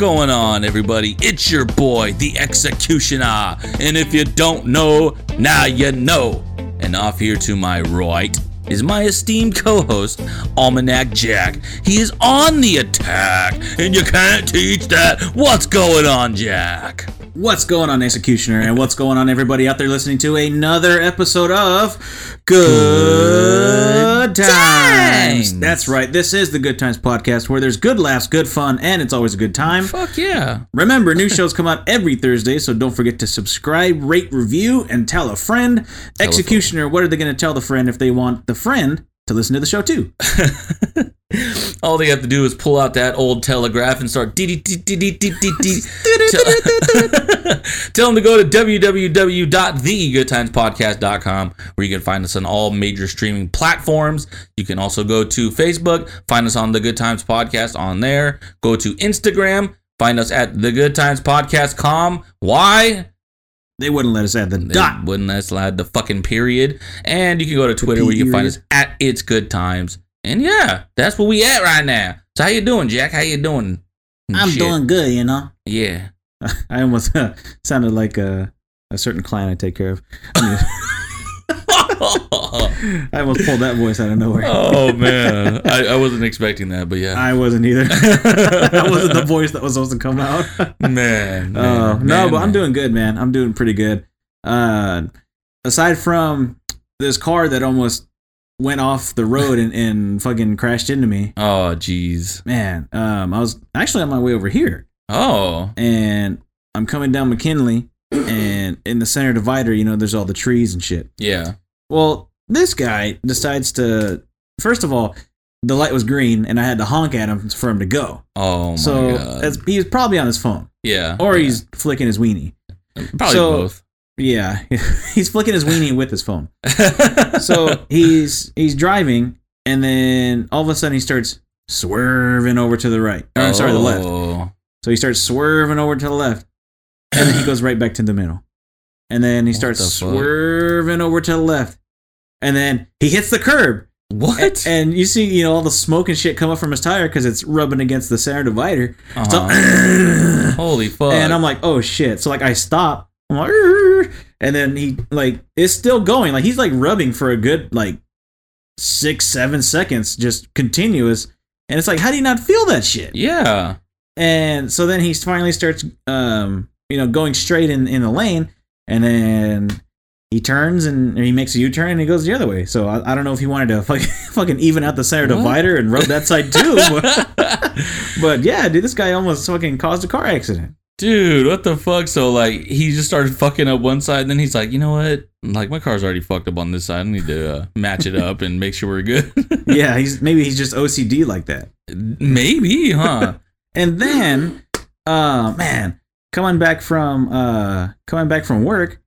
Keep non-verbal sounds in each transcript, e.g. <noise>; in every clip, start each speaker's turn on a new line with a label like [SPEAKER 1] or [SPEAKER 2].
[SPEAKER 1] Going on, everybody? It's your boy, the Executioner. And if you don't know, now you know. And off here to my right is my esteemed co host, Almanac Jack. He is on the attack, and you can't teach that. What's going on, Jack?
[SPEAKER 2] What's going on, Executioner? And what's going on, everybody out there listening to another episode of Good,
[SPEAKER 1] Good
[SPEAKER 2] times.
[SPEAKER 1] Times.
[SPEAKER 2] That's right. This is the Good Times podcast where there's good laughs, good fun, and it's always a good time.
[SPEAKER 1] Fuck yeah.
[SPEAKER 2] Remember, new shows come out every Thursday, so don't forget to subscribe, rate, review, and tell a friend. Executioner, what are they going to tell the friend if they want the friend to listen to the show too? <laughs> <laughs>
[SPEAKER 1] All they have to do is pull out that old telegraph and start. Tell them to go to www.thegoodtimespodcast.com where you can find us on all major streaming platforms. You can also go to Facebook, find us on The Good Times Podcast on there. Go to Instagram, find us at The Good Times Podcast com. Why?
[SPEAKER 2] They wouldn't let us add the
[SPEAKER 1] they
[SPEAKER 2] dot.
[SPEAKER 1] Wouldn't let us add the fucking period. And you can go to Twitter where you can find us at It's Good Times. And yeah, that's where we at right now. So how you doing, Jack? How you doing?
[SPEAKER 2] I'm
[SPEAKER 1] Shit.
[SPEAKER 2] doing good, you know?
[SPEAKER 1] Yeah. <laughs>
[SPEAKER 2] I almost sounded like a, a certain client I take care of. I <laughs> <laughs> almost pulled that voice out of nowhere.
[SPEAKER 1] oh man, I, I wasn't expecting that, but yeah,
[SPEAKER 2] I wasn't either. that wasn't the voice that was supposed to come out.
[SPEAKER 1] man. Man,
[SPEAKER 2] no,
[SPEAKER 1] man,
[SPEAKER 2] but I'm
[SPEAKER 1] man.
[SPEAKER 2] doing good, man. I'm doing pretty good. Uh, aside from this car that almost went off the road and, and fucking crashed into me, <laughs>
[SPEAKER 1] Oh jeez.
[SPEAKER 2] man. Um, I was actually on my way over here,
[SPEAKER 1] Oh
[SPEAKER 2] and I'm coming down McKinley, and in the center divider, you know, there's all the trees and shit.
[SPEAKER 1] yeah.
[SPEAKER 2] Well, this guy decides to. First of all, the light was green, and I had to honk at him for him to go.
[SPEAKER 1] Oh my
[SPEAKER 2] so
[SPEAKER 1] god.
[SPEAKER 2] that's, he was probably on his phone,
[SPEAKER 1] yeah.
[SPEAKER 2] or
[SPEAKER 1] yeah.
[SPEAKER 2] he's flicking his weenie.
[SPEAKER 1] probably
[SPEAKER 2] so-
[SPEAKER 1] both.
[SPEAKER 2] Yeah, <laughs> he's flicking his weenie with his phone. <laughs> So he's he's driving, and then all of a sudden he starts swerving over to the right. Or, I'm sorry, the left.
[SPEAKER 1] Oh.
[SPEAKER 2] So he starts swerving over to the left, and then he goes right back to the middle. And then he starts
[SPEAKER 1] the fuck?
[SPEAKER 2] swerving over to the left, and then he hits the curb.
[SPEAKER 1] What?
[SPEAKER 2] A- And you see, you know, all the smoke and shit come up from his tire because it's rubbing against the center divider.
[SPEAKER 1] Uh-huh. <clears throat> Holy fuck.
[SPEAKER 2] and I'm like, oh shit. So like I stop. And then he like it's still going. Like he's like rubbing for a good like six, seven seconds, just continuous. And it's like, how do you not feel that shit?
[SPEAKER 1] yeah.
[SPEAKER 2] And so then he finally starts, um, you know, going straight in in the lane, and then he turns and he makes a U turn and he goes the other way. So I, I don't know if he wanted to <laughs> fucking, fucking even out the center
[SPEAKER 1] What?
[SPEAKER 2] divider and rub that side too. But, <laughs> but yeah, dude, this guy almost fucking caused a car accident.
[SPEAKER 1] Dude, what the fuck? So like he just started fucking up one side, and then he's like, you know what? Like my car's already fucked up on this side. I need to uh, match it up and make sure we're good. <laughs>
[SPEAKER 2] Yeah, he's maybe he's just OCD like that.
[SPEAKER 1] Maybe, huh? <laughs>
[SPEAKER 2] And then, uh, man, coming back from uh, coming back from work,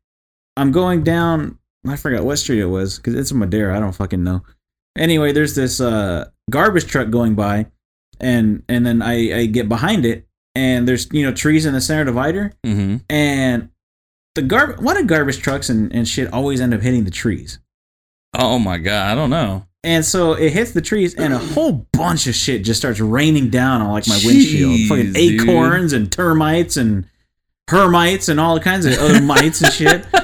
[SPEAKER 2] I'm going down. I forgot what street it was because it's in Madera. I don't fucking know. Anyway, there's this uh garbage truck going by, and and then I I get behind it, and there's you know trees in the center divider,
[SPEAKER 1] hmm
[SPEAKER 2] and the gar why do garbage trucks and, and shit always end up hitting the trees?
[SPEAKER 1] Oh my god, I don't know.
[SPEAKER 2] And so it hits the trees, and a whole bunch of shit just starts raining down on like my windshield.
[SPEAKER 1] Jeez,
[SPEAKER 2] Fucking
[SPEAKER 1] dude.
[SPEAKER 2] acorns and termites and hermites and all kinds of other mites and shit. <laughs>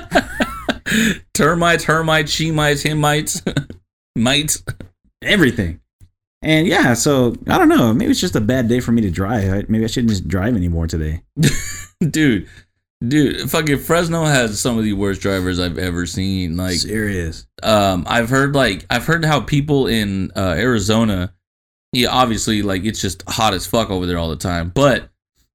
[SPEAKER 2] <laughs>
[SPEAKER 1] Termites, hermites, she mites, him mites, <laughs> mites.
[SPEAKER 2] Everything. And yeah, so I don't know. Maybe it's just a bad day for me to drive. I- Maybe I shouldn't just drive anymore today. <laughs>
[SPEAKER 1] Dude, dude, fucking Fresno has some of the worst drivers I've ever seen. Like,
[SPEAKER 2] Serious.
[SPEAKER 1] um i've heard like i've heard how people in uh arizona yeah obviously like it's just hot as fuck over there all the time but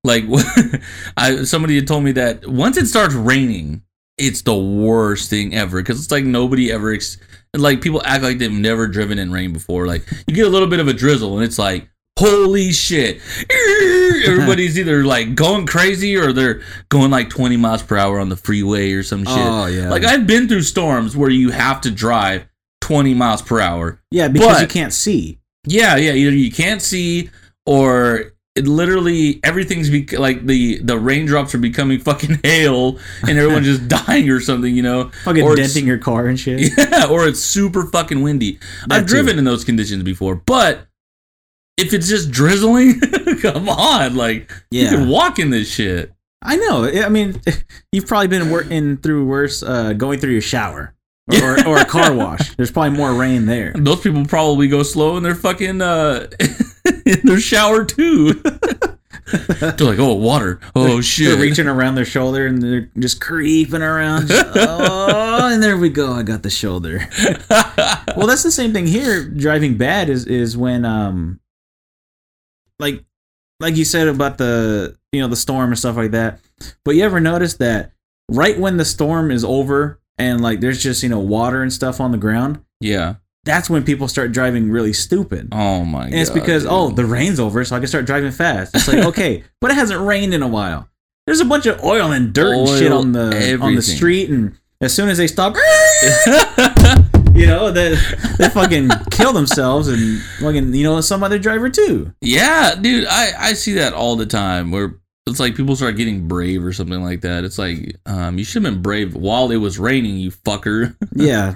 [SPEAKER 1] like <laughs> i somebody had told me that once it starts raining it's the worst thing ever because it's like nobody ever ex- like people act like they've never driven in rain before like you get a little bit of a drizzle and it's like holy shit <laughs> everybody's either like going crazy or they're going like 20 miles per hour on the freeway or some shit
[SPEAKER 2] Oh yeah.
[SPEAKER 1] like I've been through storms where you have to drive 20 miles per hour.
[SPEAKER 2] yeah, because
[SPEAKER 1] but-
[SPEAKER 2] you can't see.
[SPEAKER 1] Yeah, yeah, either you can't see or it literally everything's like the the raindrops are becoming fucking <laughs> hail and everyone's <laughs> just dying or something, you know.
[SPEAKER 2] Fucking
[SPEAKER 1] Or
[SPEAKER 2] denting your car and shit. <laughs>
[SPEAKER 1] Yeah, or it's super fucking windy.
[SPEAKER 2] That
[SPEAKER 1] I've driven
[SPEAKER 2] too.
[SPEAKER 1] in those conditions before, but if it's just drizzling, come on, like you can walk in this shit.
[SPEAKER 2] I know. I mean, you've probably been working through worse, uh, going through your shower or, or a car wash. There's probably more rain there.
[SPEAKER 1] Those people probably go slow in their fucking uh, in their shower too. <laughs> they're like, oh, water. Oh shit.
[SPEAKER 2] They're reaching around their shoulder and they're just creeping around. Just, <laughs> oh, and there we go. I got the shoulder. <laughs> well, that's the same thing here. Driving bad is is when um, like, like you said about the you know the storm and stuff like that. But you ever notice that right when the storm is over and like there's just you know water and stuff on the ground,
[SPEAKER 1] Yeah.
[SPEAKER 2] That's when people start driving really stupid.
[SPEAKER 1] Oh my god.
[SPEAKER 2] And it's because
[SPEAKER 1] dude.
[SPEAKER 2] oh the rain's over, so I can start driving fast. It's like <laughs> okay, but it hasn't rained in a while. There's a bunch of oil and dirt and shit on the on the street, and as soon as they stop, <laughs> <laughs> you know they they fucking kill themselves and fucking you know some other driver too.
[SPEAKER 1] Yeah, dude, I I see that all the time where it's like people start getting brave or something like that. It's like um you should have been brave while it was raining, you fucker.
[SPEAKER 2] Yeah,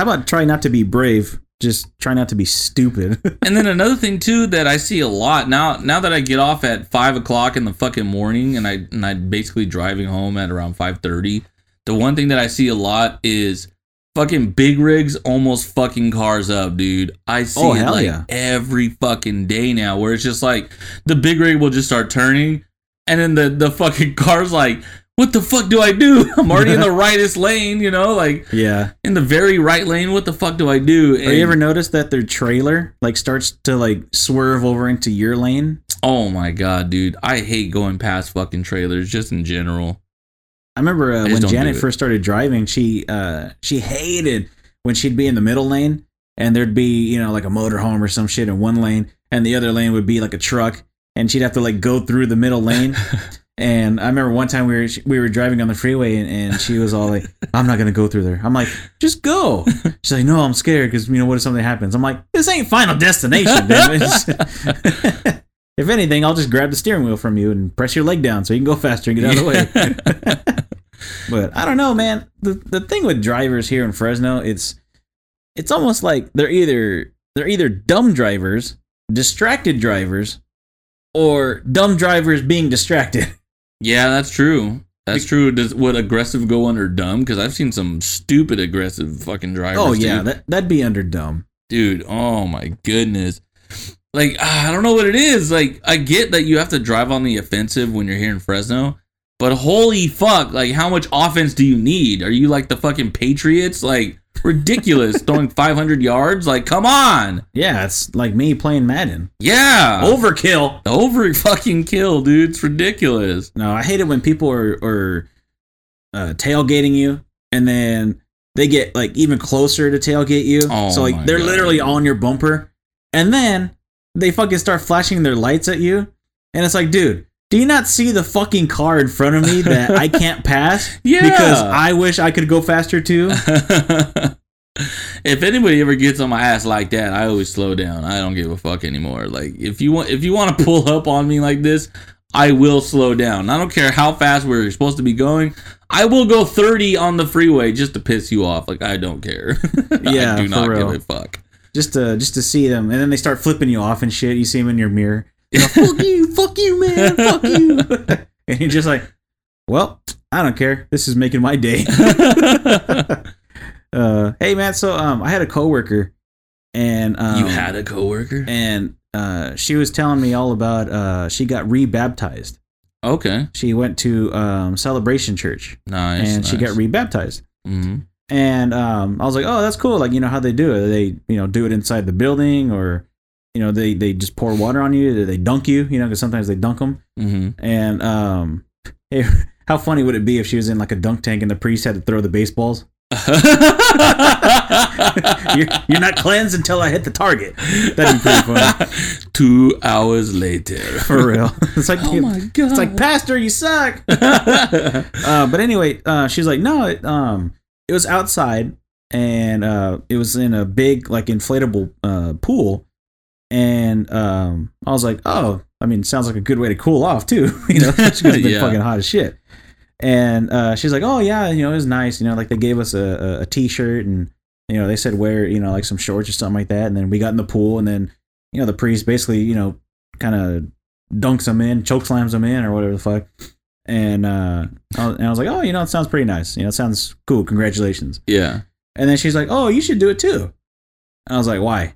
[SPEAKER 2] how about try not to be brave? Just try not to be stupid. <laughs>
[SPEAKER 1] and then another thing too that I see a lot now now that I get off at five o'clock in the fucking morning and I and I basically driving home at around five thirty. The one thing that I see a lot is fucking big rigs almost fucking cars up, dude. I see
[SPEAKER 2] Oh,
[SPEAKER 1] it like
[SPEAKER 2] yeah.
[SPEAKER 1] every fucking day now where it's just like the big rig will just start turning and then the the fucking <laughs> car's like what the fuck do I do? <laughs> I'm already in the <laughs> rightest lane, you know, like
[SPEAKER 2] yeah.
[SPEAKER 1] in the very right lane. What the fuck do I do?
[SPEAKER 2] Or you ever noticed that their trailer like starts to like swerve over into your lane?
[SPEAKER 1] Oh my god, dude! I hate going past fucking trailers just in general.
[SPEAKER 2] I remember uh,
[SPEAKER 1] just
[SPEAKER 2] when Janet first started driving, she uh, she hated when she'd be in the middle lane and there'd be you know like a motorhome or some shit in one lane, and the other lane would be like a truck, and she'd have to like go through the middle lane. <laughs> and I remember one time we were we were driving on the freeway, and, and she was all like, <laughs> "I'm not gonna go through there." I'm like, "Just go." She's like, "No, I'm scared because you know what if something happens?" I'm like, "This ain't Final Destination, damn <laughs> it." <laughs> If anything, I'll just grab the steering wheel from you and press your leg down so you can go faster and get out of the way. But I don't know, man. The the thing with drivers here in Fresno, it's it's almost like they're either they're either dumb drivers, distracted drivers, or dumb drivers being distracted.
[SPEAKER 1] Yeah, that's true. That's true. Does would aggressive go under dumb? Because I've seen some stupid aggressive fucking drivers.
[SPEAKER 2] oh yeah,
[SPEAKER 1] dude.
[SPEAKER 2] that that'd be under dumb.
[SPEAKER 1] dude. Oh my goodness. Like ah, I don't know what it is. Like I get that you have to drive on the offensive when you're here in Fresno, but holy fuck! Like how much offense do you need? Are you like the fucking Patriots? Like ridiculous, <laughs> throwing 500 yards. Like come on,
[SPEAKER 2] Yeah, it's like me playing Madden.
[SPEAKER 1] yeah,
[SPEAKER 2] Overkill.
[SPEAKER 1] over fucking kill, dude. It's ridiculous.
[SPEAKER 2] No, I hate it when people are are uh, tailgating you and then they get like even closer to tailgate you.
[SPEAKER 1] Oh
[SPEAKER 2] so like they're
[SPEAKER 1] God.
[SPEAKER 2] literally on your bumper, and then they fucking start flashing their lights at you, and it's like, dude. Do you not see the fucking car in front of me that I <laughs> can't pass?
[SPEAKER 1] Yeah.
[SPEAKER 2] Because I wish I could go faster too. <laughs>
[SPEAKER 1] if anybody ever gets on my ass like that, I always slow down. I don't give a fuck anymore. Like if you want if you want to <laughs> pull up on me like this, I will slow down. I don't care how fast we're supposed to be going. I will go 30 on the freeway just to piss you off. Like I don't care.
[SPEAKER 2] Yeah,
[SPEAKER 1] I do not
[SPEAKER 2] real.
[SPEAKER 1] give a fuck.
[SPEAKER 2] just to just to see them, and then they start flipping you off and shit. You see them in your mirror. You know, fuck you, fuck you, man, fuck you. <laughs> and you're just like, well, I don't care. This is making my day. <laughs> uh, hey, man. So, um, I had a coworker, and um,
[SPEAKER 1] you had a coworker?
[SPEAKER 2] and uh, she was telling me all about. Uh, she got rebaptized.
[SPEAKER 1] Okay.
[SPEAKER 2] She went to um Celebration Church,
[SPEAKER 1] Nice.
[SPEAKER 2] and she got rebaptized.
[SPEAKER 1] hmm
[SPEAKER 2] And um, I was like, oh, that's cool. Like, you know how they do it? They, you know, do it inside the building, or, you know, they they just pour water on you. They dunk you, you know, because sometimes they dunk them.
[SPEAKER 1] hmm
[SPEAKER 2] And um, <laughs> hey, <laughs> how funny would it be if she was in like a dunk tank and the priest had to throw the baseballs? <laughs> you're, you're not cleansed until I hit the target. That'd be pretty funny
[SPEAKER 1] Two hours later.
[SPEAKER 2] for real. It's like,
[SPEAKER 1] Oh my god.
[SPEAKER 2] it's like, Pastor, you suck. uh, but anyway, uh, she's like, no, it, um, it was outside and uh, it was in a big like inflatable uh, pool, and um, I was like, oh, I mean, sounds like a good way to cool off too, <laughs> you know, it's <laughs> been
[SPEAKER 1] Yeah.
[SPEAKER 2] fucking hot as shit. And uh, she's like, oh yeah, you know, it was nice, you know, like they gave us a, a, a t-shirt and you know they said wear you know like some shorts or something like that, and then we got in the pool and then you know, the priest basically, you know, kind of dunks them in, choke slams them in, or whatever the fuck. And uh, I was, and I was like, oh, you know, it sounds pretty nice. You know, it sounds cool. Congratulations.
[SPEAKER 1] Yeah.
[SPEAKER 2] And then she's like, "Oh, you should do it too." And I was like, "Why?"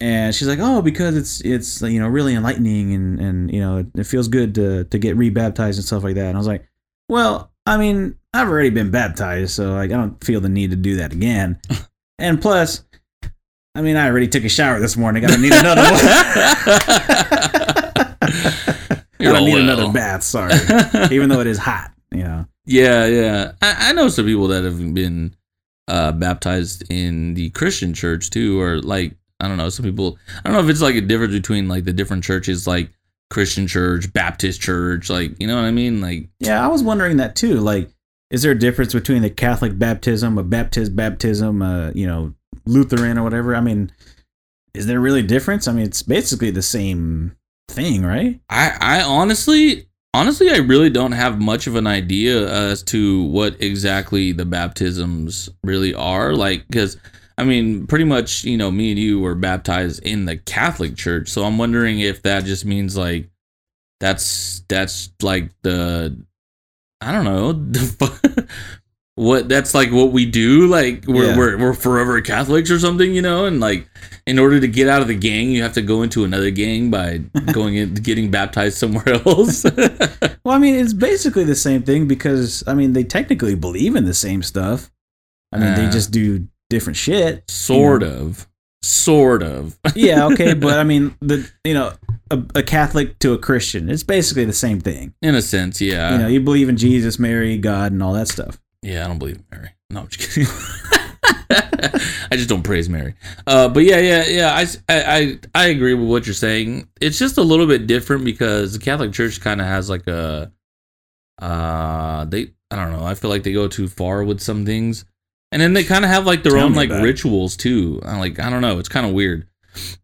[SPEAKER 2] And she's like, "Oh, because it's it's you know really enlightening and and you know it, it feels good to to get rebaptized and stuff like that." And I was like, "Well, I mean, I've already been baptized, so like I don't feel the need to do that again. <laughs> and plus, I mean, I already took a shower this morning. I don't need another one. <laughs> <laughs> I don't need
[SPEAKER 1] well.
[SPEAKER 2] another bath. Sorry, even though it is hot. You know.
[SPEAKER 1] Yeah, yeah. I, I know some people that have been uh, baptized in the Christian church too, or like I don't know. Some people. I don't know if it's like a difference between like the different churches, like Christian church, Baptist church, like you know what I mean. Like
[SPEAKER 2] Yeah, I was wondering that too. Like, is there a difference between the Catholic baptism, a Baptist baptism, uh, you know, Lutheran or whatever? I mean, is there really a difference? I mean, it's basically the same thing, right?
[SPEAKER 1] I, I honestly, honestly, I really don't have much of an idea as to what exactly the baptisms really are. Like, because I mean, pretty much, you know, me and you were baptized in the Catholic Church, so I'm wondering if that just means like that's that's like the I don't know <laughs> the what that's like what we do like we're,
[SPEAKER 2] Yeah.
[SPEAKER 1] we're we're forever Catholics or something you know and like in order to get out of the gang you have to go into another gang by <laughs> going in getting baptized somewhere <laughs> else
[SPEAKER 2] Well, I mean, it's basically the same thing because I mean, they technically believe in the same stuff. I mean, they
[SPEAKER 1] Uh.
[SPEAKER 2] just do different shit.
[SPEAKER 1] sort of sort of <laughs>
[SPEAKER 2] Yeah, okay, but I mean, the you know, a, a Catholic to a Christian, it's basically the same thing.
[SPEAKER 1] in a sense yeah
[SPEAKER 2] you know, you believe in Jesus, Mary, God, and all that stuff.
[SPEAKER 1] Yeah, I don't believe in Mary. No, I'm just kidding. <laughs> I just don't praise Mary. Uh, but yeah, yeah, yeah. I, I, I, I agree with what you're saying. It's just a little bit different because the Catholic Church kind of has like a, uh, they, I don't know. I feel like they go too far with some things, and then they kind of have like their
[SPEAKER 2] Tell
[SPEAKER 1] own like rituals too. I'm like, I don't know. It's kind of weird.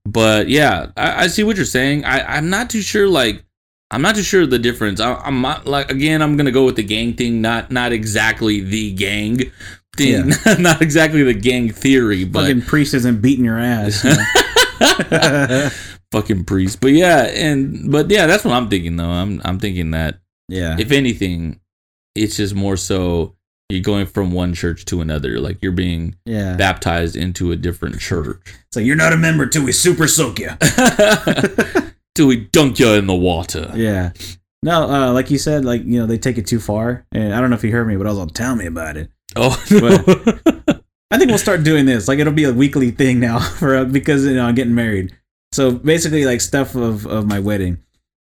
[SPEAKER 1] But yeah, I, I see what you're saying. I, I'm not too sure. Like, I'm not too sure the difference. I, I'm not like again. I'm gonna go with the gang thing, not not exactly the gang thing, <laughs> not exactly the gang theory, but
[SPEAKER 2] Fucking priest isn't beating your ass. you <laughs>
[SPEAKER 1] fucking priest. But yeah, and but yeah, that's what I'm thinking though. I'm I'm thinking that
[SPEAKER 2] yeah.
[SPEAKER 1] if anything, it's just more so you're going from one church to another, like you're being
[SPEAKER 2] Yeah.
[SPEAKER 1] baptized into a different church.
[SPEAKER 2] So you're not a member till we super soak you. <laughs>
[SPEAKER 1] Till we dunk you in the water.
[SPEAKER 2] Yeah. No, uh, like you said, like you know, they take it too far. And I don't know if you heard me, but I was like, tell me about it.
[SPEAKER 1] Oh, <laughs>
[SPEAKER 2] I think we'll start doing this. Like it'll be a weekly thing now <laughs> for because you know I'm getting married. So basically, like stuff of of my wedding.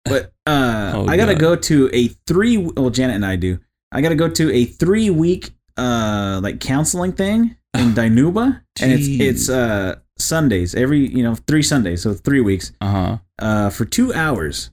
[SPEAKER 2] But uh,
[SPEAKER 1] Oh,
[SPEAKER 2] I gotta
[SPEAKER 1] God.
[SPEAKER 2] go to a three. Well, Janet and I do. I gotta go to a three week uh like counseling thing in Dinuba, and it's it's uh Sundays every you know three Sundays, so three weeks.
[SPEAKER 1] uh huh.
[SPEAKER 2] uh, for two hours.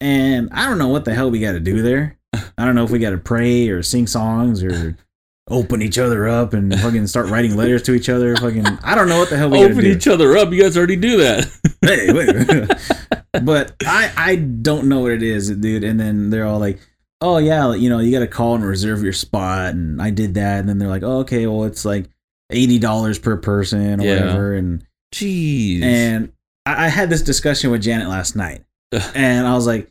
[SPEAKER 2] And I don't know what the hell we got to do there. I don't know if we got to pray or sing songs or <laughs> open each other up and fucking start writing letters to each other. Fucking, I don't know what the hell we got to do.
[SPEAKER 1] Open each other up. You guys already do that.
[SPEAKER 2] hey, wait. <laughs> but I, I don't know what it is, dude. And then they're all like, oh, yeah, you know, you got to call and reserve your spot. And I did that. And then they're like, oh, okay, well, it's like $80 per person or
[SPEAKER 1] Yeah.
[SPEAKER 2] whatever. And
[SPEAKER 1] Jeez.
[SPEAKER 2] and I, I had this discussion with Janet last night, and I was like,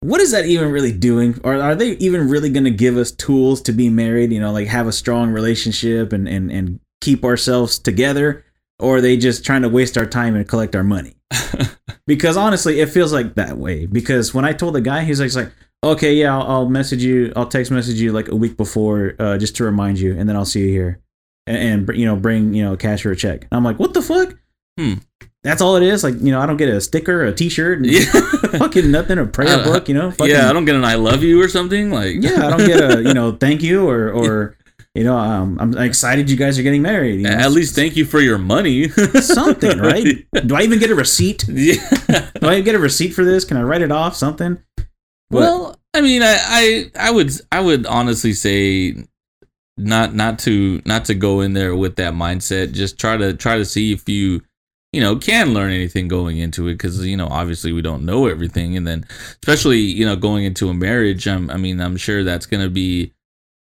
[SPEAKER 2] "What is that even really doing? Or are they even really going to give us tools to be married? You know, like have a strong relationship and and and keep ourselves together, or are they just trying to waste our time and collect our money?" <laughs> because honestly, it feels like that way. Because when I told the guy, he's like, he's like "Okay, yeah, I'll, I'll message you. I'll text message you like a week before, uh, just to remind you, and then I'll see you here." And, and you know, bring you know cash or a check. And I'm like, what the fuck?
[SPEAKER 1] Hmm.
[SPEAKER 2] That's all it is. Like, you know, I don't get a sticker, a T-shirt, and
[SPEAKER 1] Yeah. <laughs>
[SPEAKER 2] fucking nothing, a prayer <laughs> book. You know, fucking,
[SPEAKER 1] yeah, I don't get an "I love you" or something like.
[SPEAKER 2] yeah, I don't get a you know thank you or or <laughs> you know um, I'm excited you guys are getting married. You know?
[SPEAKER 1] At least thank you for your money.
[SPEAKER 2] something, right? Do I even get a receipt?
[SPEAKER 1] yeah.
[SPEAKER 2] Do I even get a receipt for this? Can I write it off? Something? But-
[SPEAKER 1] Well, I mean, I, I I would I would honestly say not not to not to go in there with that mindset. Just try to try to see if you you know can learn anything going into it because you know obviously we don't know everything and then especially you know going into a marriage I'm, i mean i'm sure that's going to be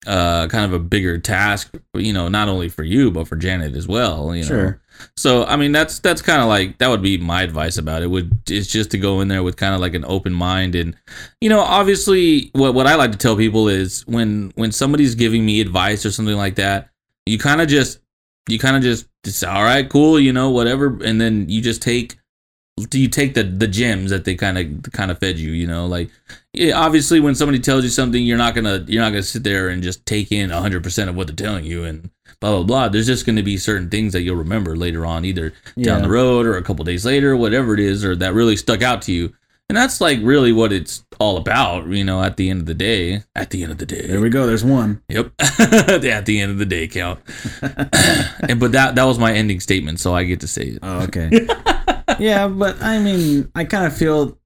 [SPEAKER 1] uh, kind of a bigger task, you know, not only for you but for Janet as well. You know?
[SPEAKER 2] Sure.
[SPEAKER 1] So I mean, that's that's kind of like that would be my advice about it. Would is just to go in there with kind of like an open mind, and you know, obviously, what what I like to tell people is when when somebody's giving me advice or something like that, you kind of just you kind of just it's all right, cool, you know, whatever, and then you just take you take the the gems that they kind of kind of fed you, you know, like obviously when somebody tells you something, you're not gonna you're not gonna sit there and just take in hundred percent of what they're telling you and blah blah blah. There's just gonna be certain things that you'll remember later on, either down the road or a couple days later, whatever it is, or that really stuck out to you. And that's like really what it's all about, you know, at the end of the day. At the end of the day.
[SPEAKER 2] There we go. There's one.
[SPEAKER 1] Yep. <laughs> at the end of the day count. <laughs> and but that that was my ending statement, so I get to say it.
[SPEAKER 2] Oh, okay. <laughs> yeah, but I mean, I kind of feel.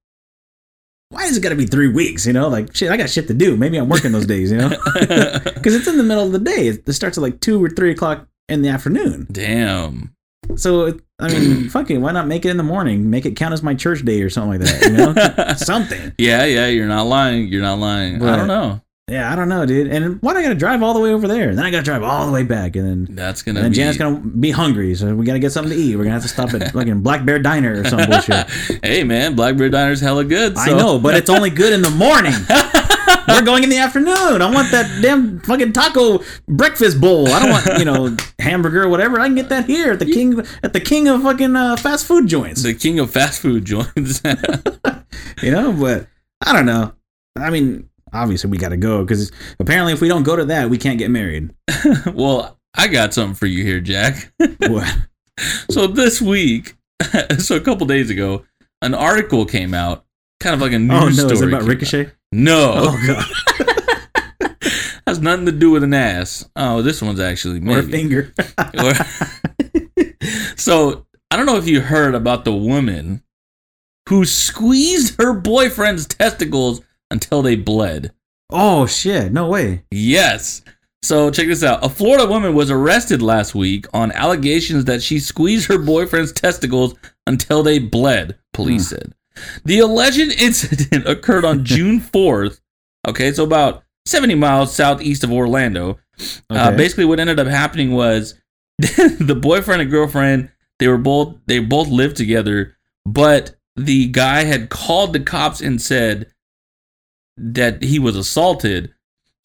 [SPEAKER 2] Why is it got to be three weeks? You know, like shit. I got shit to do. Maybe I'm working those days. You know, <laughs> because it's in the middle of the day. It starts at like two or three o'clock in the afternoon.
[SPEAKER 1] Damn.
[SPEAKER 2] So I mean, <clears throat> fuck it. Why not make it in the morning? Make it count as my church day or something like that. You know, <laughs> something.
[SPEAKER 1] Yeah, yeah, you're not lying. You're not lying. I don't know.
[SPEAKER 2] Yeah, I don't know, dude. And why do I got to drive all the way over there? And then I got to drive all the way back, and then
[SPEAKER 1] That's gonna
[SPEAKER 2] and then
[SPEAKER 1] be
[SPEAKER 2] Janet's gonna be hungry, so we gotta get something to eat. We're gonna have to stop at fucking Black Bear Diner or some bullshit. <laughs>
[SPEAKER 1] hey man, Black Bear Diner's hella good.
[SPEAKER 2] I know, but it's only good in the morning. <laughs> We're going in the afternoon. I want that damn fucking taco breakfast bowl. I don't want you know hamburger or whatever. I can get that here at the king at the king of fucking uh, fast food joints.
[SPEAKER 1] the king of fast food joints. <laughs>
[SPEAKER 2] You know, but I don't know. I mean, obviously we got to go because apparently if we don't go to that, we can't get married. <laughs>
[SPEAKER 1] well, I got something for you here, Jack. <laughs>
[SPEAKER 2] What?
[SPEAKER 1] so this week, <laughs> so a couple days ago, an article came out, kind of like a oh, news
[SPEAKER 2] Oh no,
[SPEAKER 1] story.
[SPEAKER 2] is it about Ricochet?
[SPEAKER 1] out. No,
[SPEAKER 2] Oh god,
[SPEAKER 1] has nothing to do with an ass. Oh, this one's actually
[SPEAKER 2] or a finger.
[SPEAKER 1] so I don't know if you heard about the woman who squeezed her boyfriend's testicles until they bled.
[SPEAKER 2] oh shit, no way.
[SPEAKER 1] Yes. So check this out. A Florida woman was arrested last week on allegations that she squeezed her boyfriend's testicles until they bled, police said. The alleged <laughs> incident occurred on <laughs> June 4th. Okay, so about 70 miles southeast of Orlando. Uh, basically, what ended up happening was <laughs> the boyfriend and girlfriend they were both they both lived together, but the guy had called the cops and said that he was assaulted,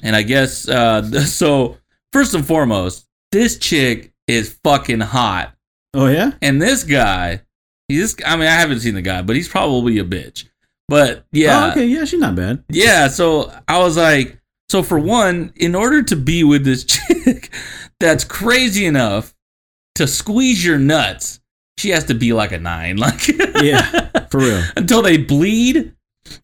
[SPEAKER 1] and I guess uh, <laughs> so. First and foremost, this chick is fucking hot,
[SPEAKER 2] Oh yeah.
[SPEAKER 1] and this guy, he's I mean I haven't seen the guy, but he's probably a bitch. But yeah,
[SPEAKER 2] Oh, okay. Yeah, she's not bad.
[SPEAKER 1] yeah, so I was like, so for one, in order to be with this <laughs> chick that's crazy enough to squeeze your nuts, she has to be like a nine, like
[SPEAKER 2] Yeah, <laughs> for real.
[SPEAKER 1] until they bleed.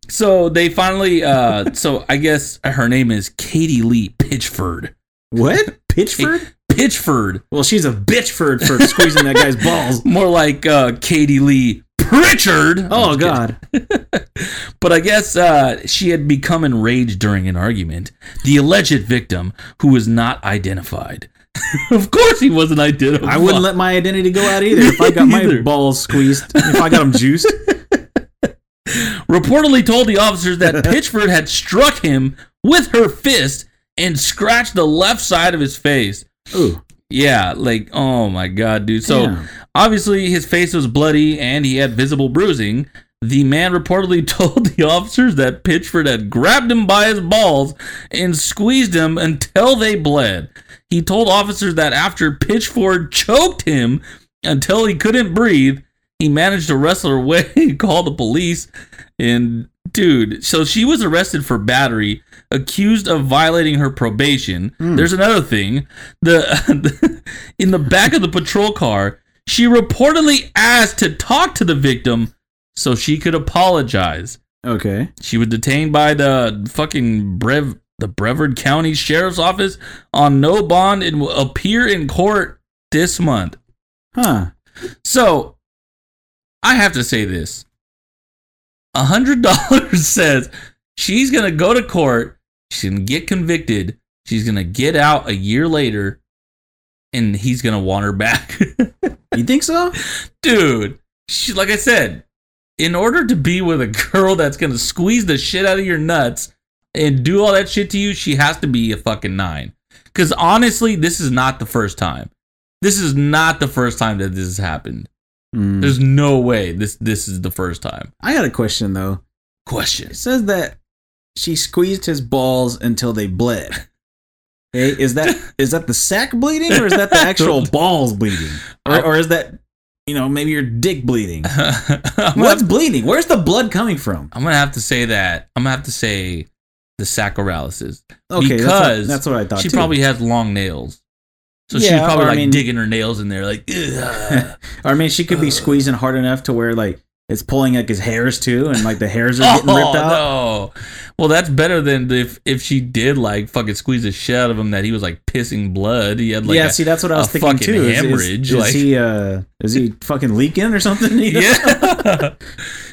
[SPEAKER 1] So they finally, uh, so I guess her name is Katie Lee Pitchford.
[SPEAKER 2] What? Pitchford?
[SPEAKER 1] Pitchford,
[SPEAKER 2] Well, she's a bitchford for <laughs> squeezing that guy's balls.
[SPEAKER 1] more like uh, Katie Lee Pritchard.
[SPEAKER 2] Oh
[SPEAKER 1] I'm just kidding.
[SPEAKER 2] God. <laughs>
[SPEAKER 1] But I guess uh, she had become enraged during an argument. The alleged victim, who was not identified. <laughs> of course, he wasn't identified.
[SPEAKER 2] I wouldn't let my identity go out either if I got my balls squeezed. If I got them juiced.
[SPEAKER 1] Reportedly told the officers that <laughs> Pitchford had struck him with her fist and scratched the left side of his face.
[SPEAKER 2] Ooh.
[SPEAKER 1] Yeah, like oh my god, dude. So
[SPEAKER 2] Damn.
[SPEAKER 1] obviously his face was bloody and he had visible bruising. The man reportedly <laughs> told the officers that Pitchford had grabbed him by his balls and squeezed him until they bled. He told officers that after Pitchford choked him until he couldn't breathe, he managed to wrestle her away and <laughs> call the police. And dude, so she was arrested for battery, accused of violating her probation. Hmm. There's another thing. The <laughs> in the back of the patrol car, she reportedly asked to talk to the victim so she could apologize.
[SPEAKER 2] Okay.
[SPEAKER 1] She was detained by the fucking Brev the Brevard County Sheriff's Office on no bond and will appear in court this month.
[SPEAKER 2] Huh.
[SPEAKER 1] So I have to say this. A hundred <laughs> dollars says she's gonna go to court, she's gonna get convicted, she's gonna get out a year later, and he's gonna want her back. <laughs>
[SPEAKER 2] You think so?
[SPEAKER 1] Dude, she like I said, in order to be with a girl that's gonna squeeze the shit out of your nuts and do all that shit to you, she has to be a fucking nine. Because honestly, this is not the first time. This is not the first time that this has happened.
[SPEAKER 2] Mm.
[SPEAKER 1] There's no way this this is the first time.
[SPEAKER 2] I got a question though.
[SPEAKER 1] Question.
[SPEAKER 2] It says that she squeezed his balls until they bled. <laughs> Hey, is that is that the sack bleeding or is that the actual <laughs> balls bleeding? Or, or is that you know maybe your dick bleeding? <laughs> What's bleeding? Where's the blood coming from?
[SPEAKER 1] I'm gonna have to say that. I'm gonna have to say the sacroralysis.
[SPEAKER 2] Okay, that's
[SPEAKER 1] Because
[SPEAKER 2] what, that's what I thought.
[SPEAKER 1] She
[SPEAKER 2] too.
[SPEAKER 1] probably has long nails. So she's
[SPEAKER 2] Yeah,
[SPEAKER 1] probably
[SPEAKER 2] or I mean-
[SPEAKER 1] digging her nails in there, like, <laughs>
[SPEAKER 2] Or I mean, she could be squeezing hard enough to where like it's pulling like his hairs too, and like the hairs are <laughs> getting ripped out.
[SPEAKER 1] Oh, no. Well, that's better than if if she did like fucking squeeze the shit out of him that he was like pissing blood. He had like
[SPEAKER 2] yeah,
[SPEAKER 1] a-
[SPEAKER 2] see, that's what I was thinking too. Is, is,
[SPEAKER 1] hemorrhage,
[SPEAKER 2] is
[SPEAKER 1] like-
[SPEAKER 2] he uh is he fucking leaking or something? <laughs>
[SPEAKER 1] Yeah.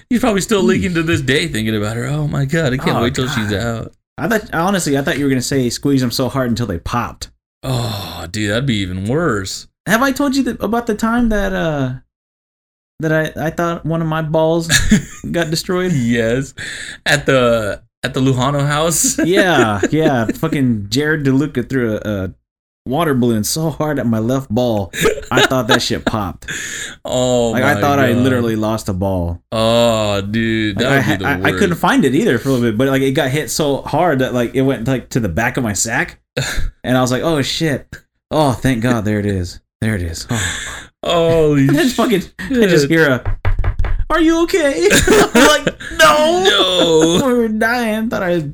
[SPEAKER 1] He's probably still leaking to this day, thinking about her. Oh my god, I can't
[SPEAKER 2] Oh,
[SPEAKER 1] wait till she's out.
[SPEAKER 2] I thought honestly, I thought you were gonna say squeeze them so hard until they popped.
[SPEAKER 1] Oh, dude, that'd be even worse.
[SPEAKER 2] Have I told you that, about the time that uh that I I thought one of my balls <laughs> got destroyed?
[SPEAKER 1] yes, at the at the Lujano house. <laughs>
[SPEAKER 2] yeah, yeah. Fucking Jared DeLuca threw a, a water balloon so hard at my left ball, I thought that shit popped.
[SPEAKER 1] oh,
[SPEAKER 2] Like I thought I literally lost a ball.
[SPEAKER 1] Oh, dude,
[SPEAKER 2] Like, I,
[SPEAKER 1] be the
[SPEAKER 2] I,
[SPEAKER 1] worst.
[SPEAKER 2] I couldn't find it either for a little bit, but like it got hit so hard that like it went like to the back of my sack, <laughs> and I was like, oh shit. Oh, thank God, there it is. There it is. Oh.
[SPEAKER 1] Holy <laughs>
[SPEAKER 2] I just fucking, I just hear a, "Are you okay?" <laughs> I'm like, no,
[SPEAKER 1] No.
[SPEAKER 2] we were dying. Thought I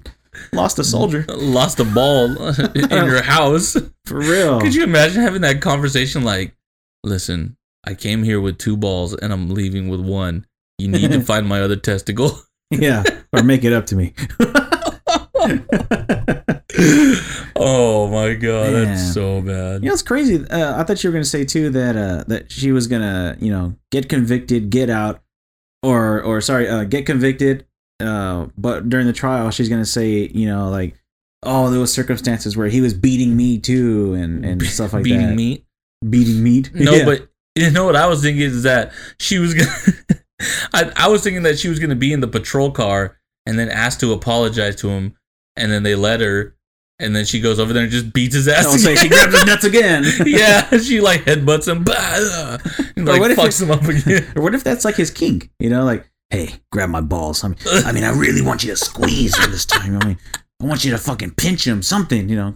[SPEAKER 2] lost a soldier
[SPEAKER 1] Lost a ball in your house.
[SPEAKER 2] for real.
[SPEAKER 1] Could you imagine having that conversation like, listen, I came here with two balls and I'm leaving with one. You need to find my other testicle.
[SPEAKER 2] Yeah, or make it up to me. <laughs>
[SPEAKER 1] oh my god,
[SPEAKER 2] Man.
[SPEAKER 1] that's so bad.
[SPEAKER 2] You know, it's crazy. Uh, I thought you were gonna say too that uh, that she was gonna, you know, get convicted, get out, or or sorry, uh, get convicted. Uh, but during the trial, she's gonna say, you know, like, oh, there was circumstances where he was beating me too, and and stuff like
[SPEAKER 1] Beating
[SPEAKER 2] that.
[SPEAKER 1] Beating meat.
[SPEAKER 2] Beating meat.
[SPEAKER 1] No,
[SPEAKER 2] Yeah.
[SPEAKER 1] but you know what I was thinking is that she was gonna. <laughs> I, I was thinking that she was gonna be in the patrol car and then asked to apologize to him, and then they let her, and then she goes over there and just beats his ass.
[SPEAKER 2] don't say she grabs his nuts again. <laughs>
[SPEAKER 1] yeah, she like headbutts him, bah, and like
[SPEAKER 2] what if
[SPEAKER 1] fucks him up again. <laughs>
[SPEAKER 2] Or what if that's like his kink? You know, like, hey, grab my balls. I mean, I mean, I really want you to squeeze him this time. I mean, I want you to fucking pinch him, something. You know,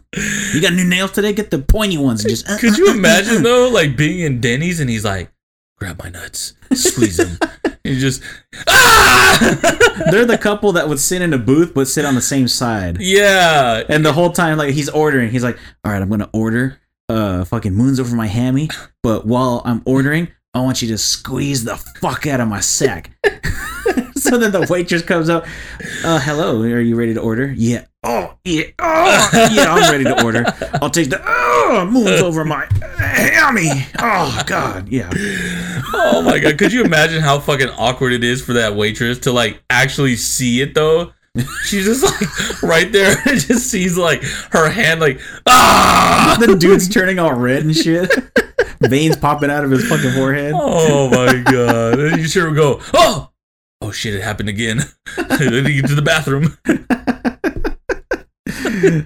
[SPEAKER 2] you got new nails today? Get the pointy ones and just. uh,
[SPEAKER 1] Could you
[SPEAKER 2] uh, uh,
[SPEAKER 1] imagine
[SPEAKER 2] uh.
[SPEAKER 1] though, like being in Denny's and he's like, grab my nuts, squeeze them, and <laughs> you just ah, <laughs>
[SPEAKER 2] They're the couple that would sit in a booth but sit on the same side.
[SPEAKER 1] yeah,
[SPEAKER 2] And the whole time, like he's ordering, he's like, "All right, I'm gonna order uh fucking moons over my hammy, but while I'm ordering, I want you to squeeze the fuck out of my sack." <laughs> so then the waitress comes up, "Uh, hello, are you ready to order?" Yeah. Oh yeah. Oh yeah, I'm ready to order. I'll take the oh moons over my hammy. Oh god, yeah.
[SPEAKER 1] Oh my god, could you imagine how fucking awkward it is for that waitress to like actually see it though? She's just like right there and just sees like her hand like ah
[SPEAKER 2] The dude's turning all red and shit. Veins popping out of his fucking forehead.
[SPEAKER 1] Oh my god. And you sure go, oh oh shit, it happened again. <laughs> I need to get to the bathroom.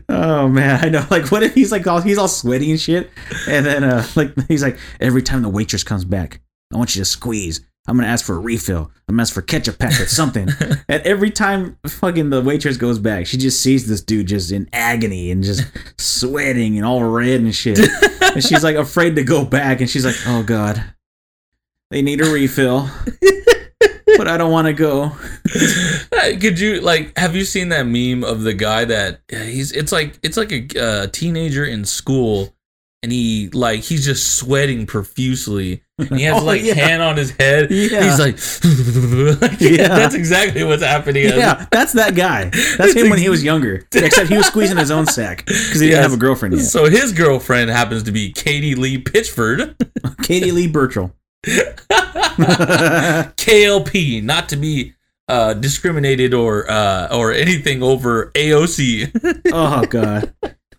[SPEAKER 1] <laughs>
[SPEAKER 2] oh man, I know. Like, what if he's like all he's all sweaty and shit, and then uh, <laughs> like he's like, every time the waitress comes back, I want you to squeeze. I'm gonna ask for a refill. I'm gonna ask for ketchup packet, something. and every time fucking the waitress goes back, she just sees this dude just in agony and just sweating and all red and shit. and she's like afraid to go back, and she's like, oh god, they need a refill, but I don't want to go. <laughs>
[SPEAKER 1] Could you like have you seen that meme of the guy that he's it's like it's like a uh, teenager in school and he like he's just sweating profusely and he has <laughs>
[SPEAKER 2] Oh,
[SPEAKER 1] like
[SPEAKER 2] yeah.
[SPEAKER 1] hand on his head
[SPEAKER 2] Yeah.
[SPEAKER 1] he's <laughs> like
[SPEAKER 2] Yeah.
[SPEAKER 1] that's exactly what's happening
[SPEAKER 2] Yeah, that's that guy. That's him when he was younger. Except he was squeezing his own sack because he didn't have a girlfriend yet.
[SPEAKER 1] so his girlfriend happens to be Katie Lee Pitchford
[SPEAKER 2] Katie Lee Burchell.
[SPEAKER 1] KLP not to be uh discriminated or uh or anything over AOC <laughs>
[SPEAKER 2] oh god,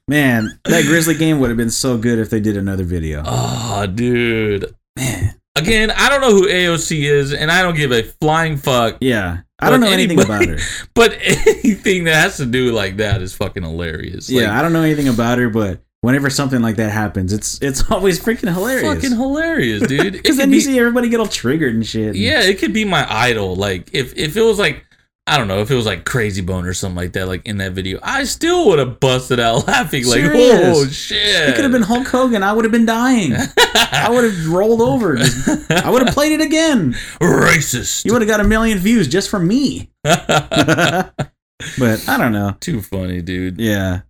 [SPEAKER 2] man, that Grizzly game would have been so good if they did another video.
[SPEAKER 1] oh dude
[SPEAKER 2] Man,
[SPEAKER 1] Again, I don't know who AOC is, and I don't give a flying fuck.
[SPEAKER 2] yeah, I don't know anything
[SPEAKER 1] anybody-
[SPEAKER 2] about her. <laughs>
[SPEAKER 1] But anything that has to do like that is fucking hilarious. Like,
[SPEAKER 2] yeah, I don't know anything about her, but whenever something like that happens, it's it's <laughs> always freaking hilarious.
[SPEAKER 1] fucking hilarious, dude.
[SPEAKER 2] Because <laughs> then
[SPEAKER 1] be-
[SPEAKER 2] you see everybody get all triggered and shit.
[SPEAKER 1] Yeah, it could be my idol. Like if if it was like I don't know if it was like Krayzie Bone or something like that, like in that video, I still would have busted out <laughs> laughing. Like,
[SPEAKER 2] Serious.
[SPEAKER 1] oh shit!
[SPEAKER 2] It could have been Hulk Hogan. I would have been dying. I would have rolled over. I would have played it again.
[SPEAKER 1] racist.
[SPEAKER 2] You would have got a million views just from me. but I don't know.
[SPEAKER 1] Too funny, dude.
[SPEAKER 2] Yeah.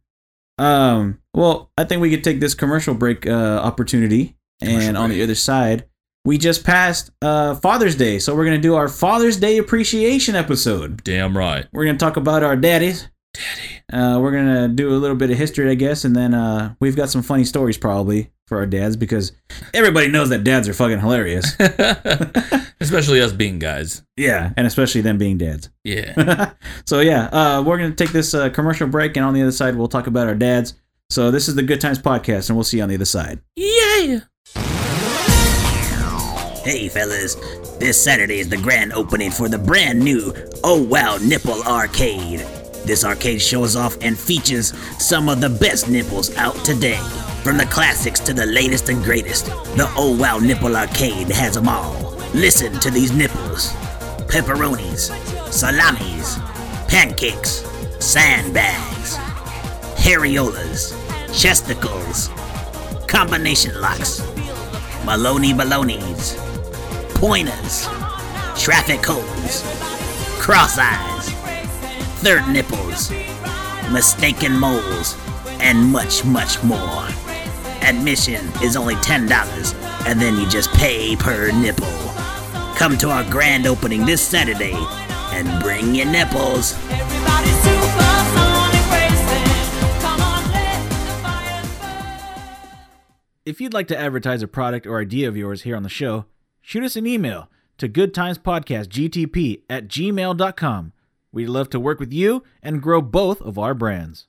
[SPEAKER 2] Um. Well, I think we could take this commercial break uh, opportunity,
[SPEAKER 1] Commercial
[SPEAKER 2] and on the other side, we just passed uh, Father's Day, so we're gonna do our Father's Day appreciation episode.
[SPEAKER 1] Damn right,
[SPEAKER 2] We're gonna talk about our daddies.
[SPEAKER 1] Daddy.
[SPEAKER 2] Uh, we're gonna do a little bit of history, I guess, and then uh, we've got some funny stories probably for our dads because everybody knows that dads are fucking hilarious. <laughs>
[SPEAKER 1] Especially us being guys.
[SPEAKER 2] yeah, and especially them being dads.
[SPEAKER 1] Yeah. <laughs>
[SPEAKER 2] so yeah, uh, we're gonna take this uh, commercial break, and on the other side, we'll talk about our dads. So this is the Good Times podcast, and we'll see you on the other side.
[SPEAKER 1] yeah.
[SPEAKER 3] Hey fellas, this Saturday is the grand opening for the brand new Oh Wow Nipple Arcade. This arcade shows off and features some of the best nipples out today. From the classics to the latest and greatest, the Oh Wow Nipple Arcade has them all. Listen to these nipples pepperonis, salamis, pancakes, sandbags, hariolas, chesticles, combination locks, Maloney balonies, pointers, traffic cones, cross eyes, third nipples, mistaken moles, and much, much more. Admission is only $10, and then you just pay per nipple. Come to our grand opening this Saturday and bring your nipples.
[SPEAKER 2] If you'd like to advertise a product or idea of yours here on the show, shoot us an email to goodtimespodcastgtp at gmail.com. We'd love to work with you and grow both of our brands.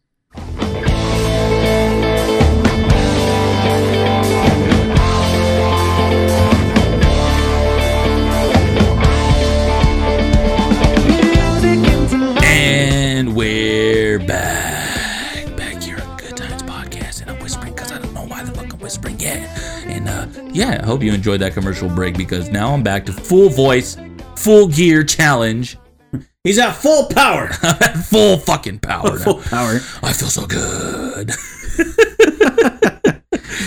[SPEAKER 1] Yeah, I hope you enjoyed that commercial break because now I'm back to full voice, full gear challenge. <laughs>
[SPEAKER 2] He's at full power.
[SPEAKER 1] I'm <laughs> at full fucking power
[SPEAKER 2] full
[SPEAKER 1] now.
[SPEAKER 2] power.
[SPEAKER 1] I feel so good. <laughs>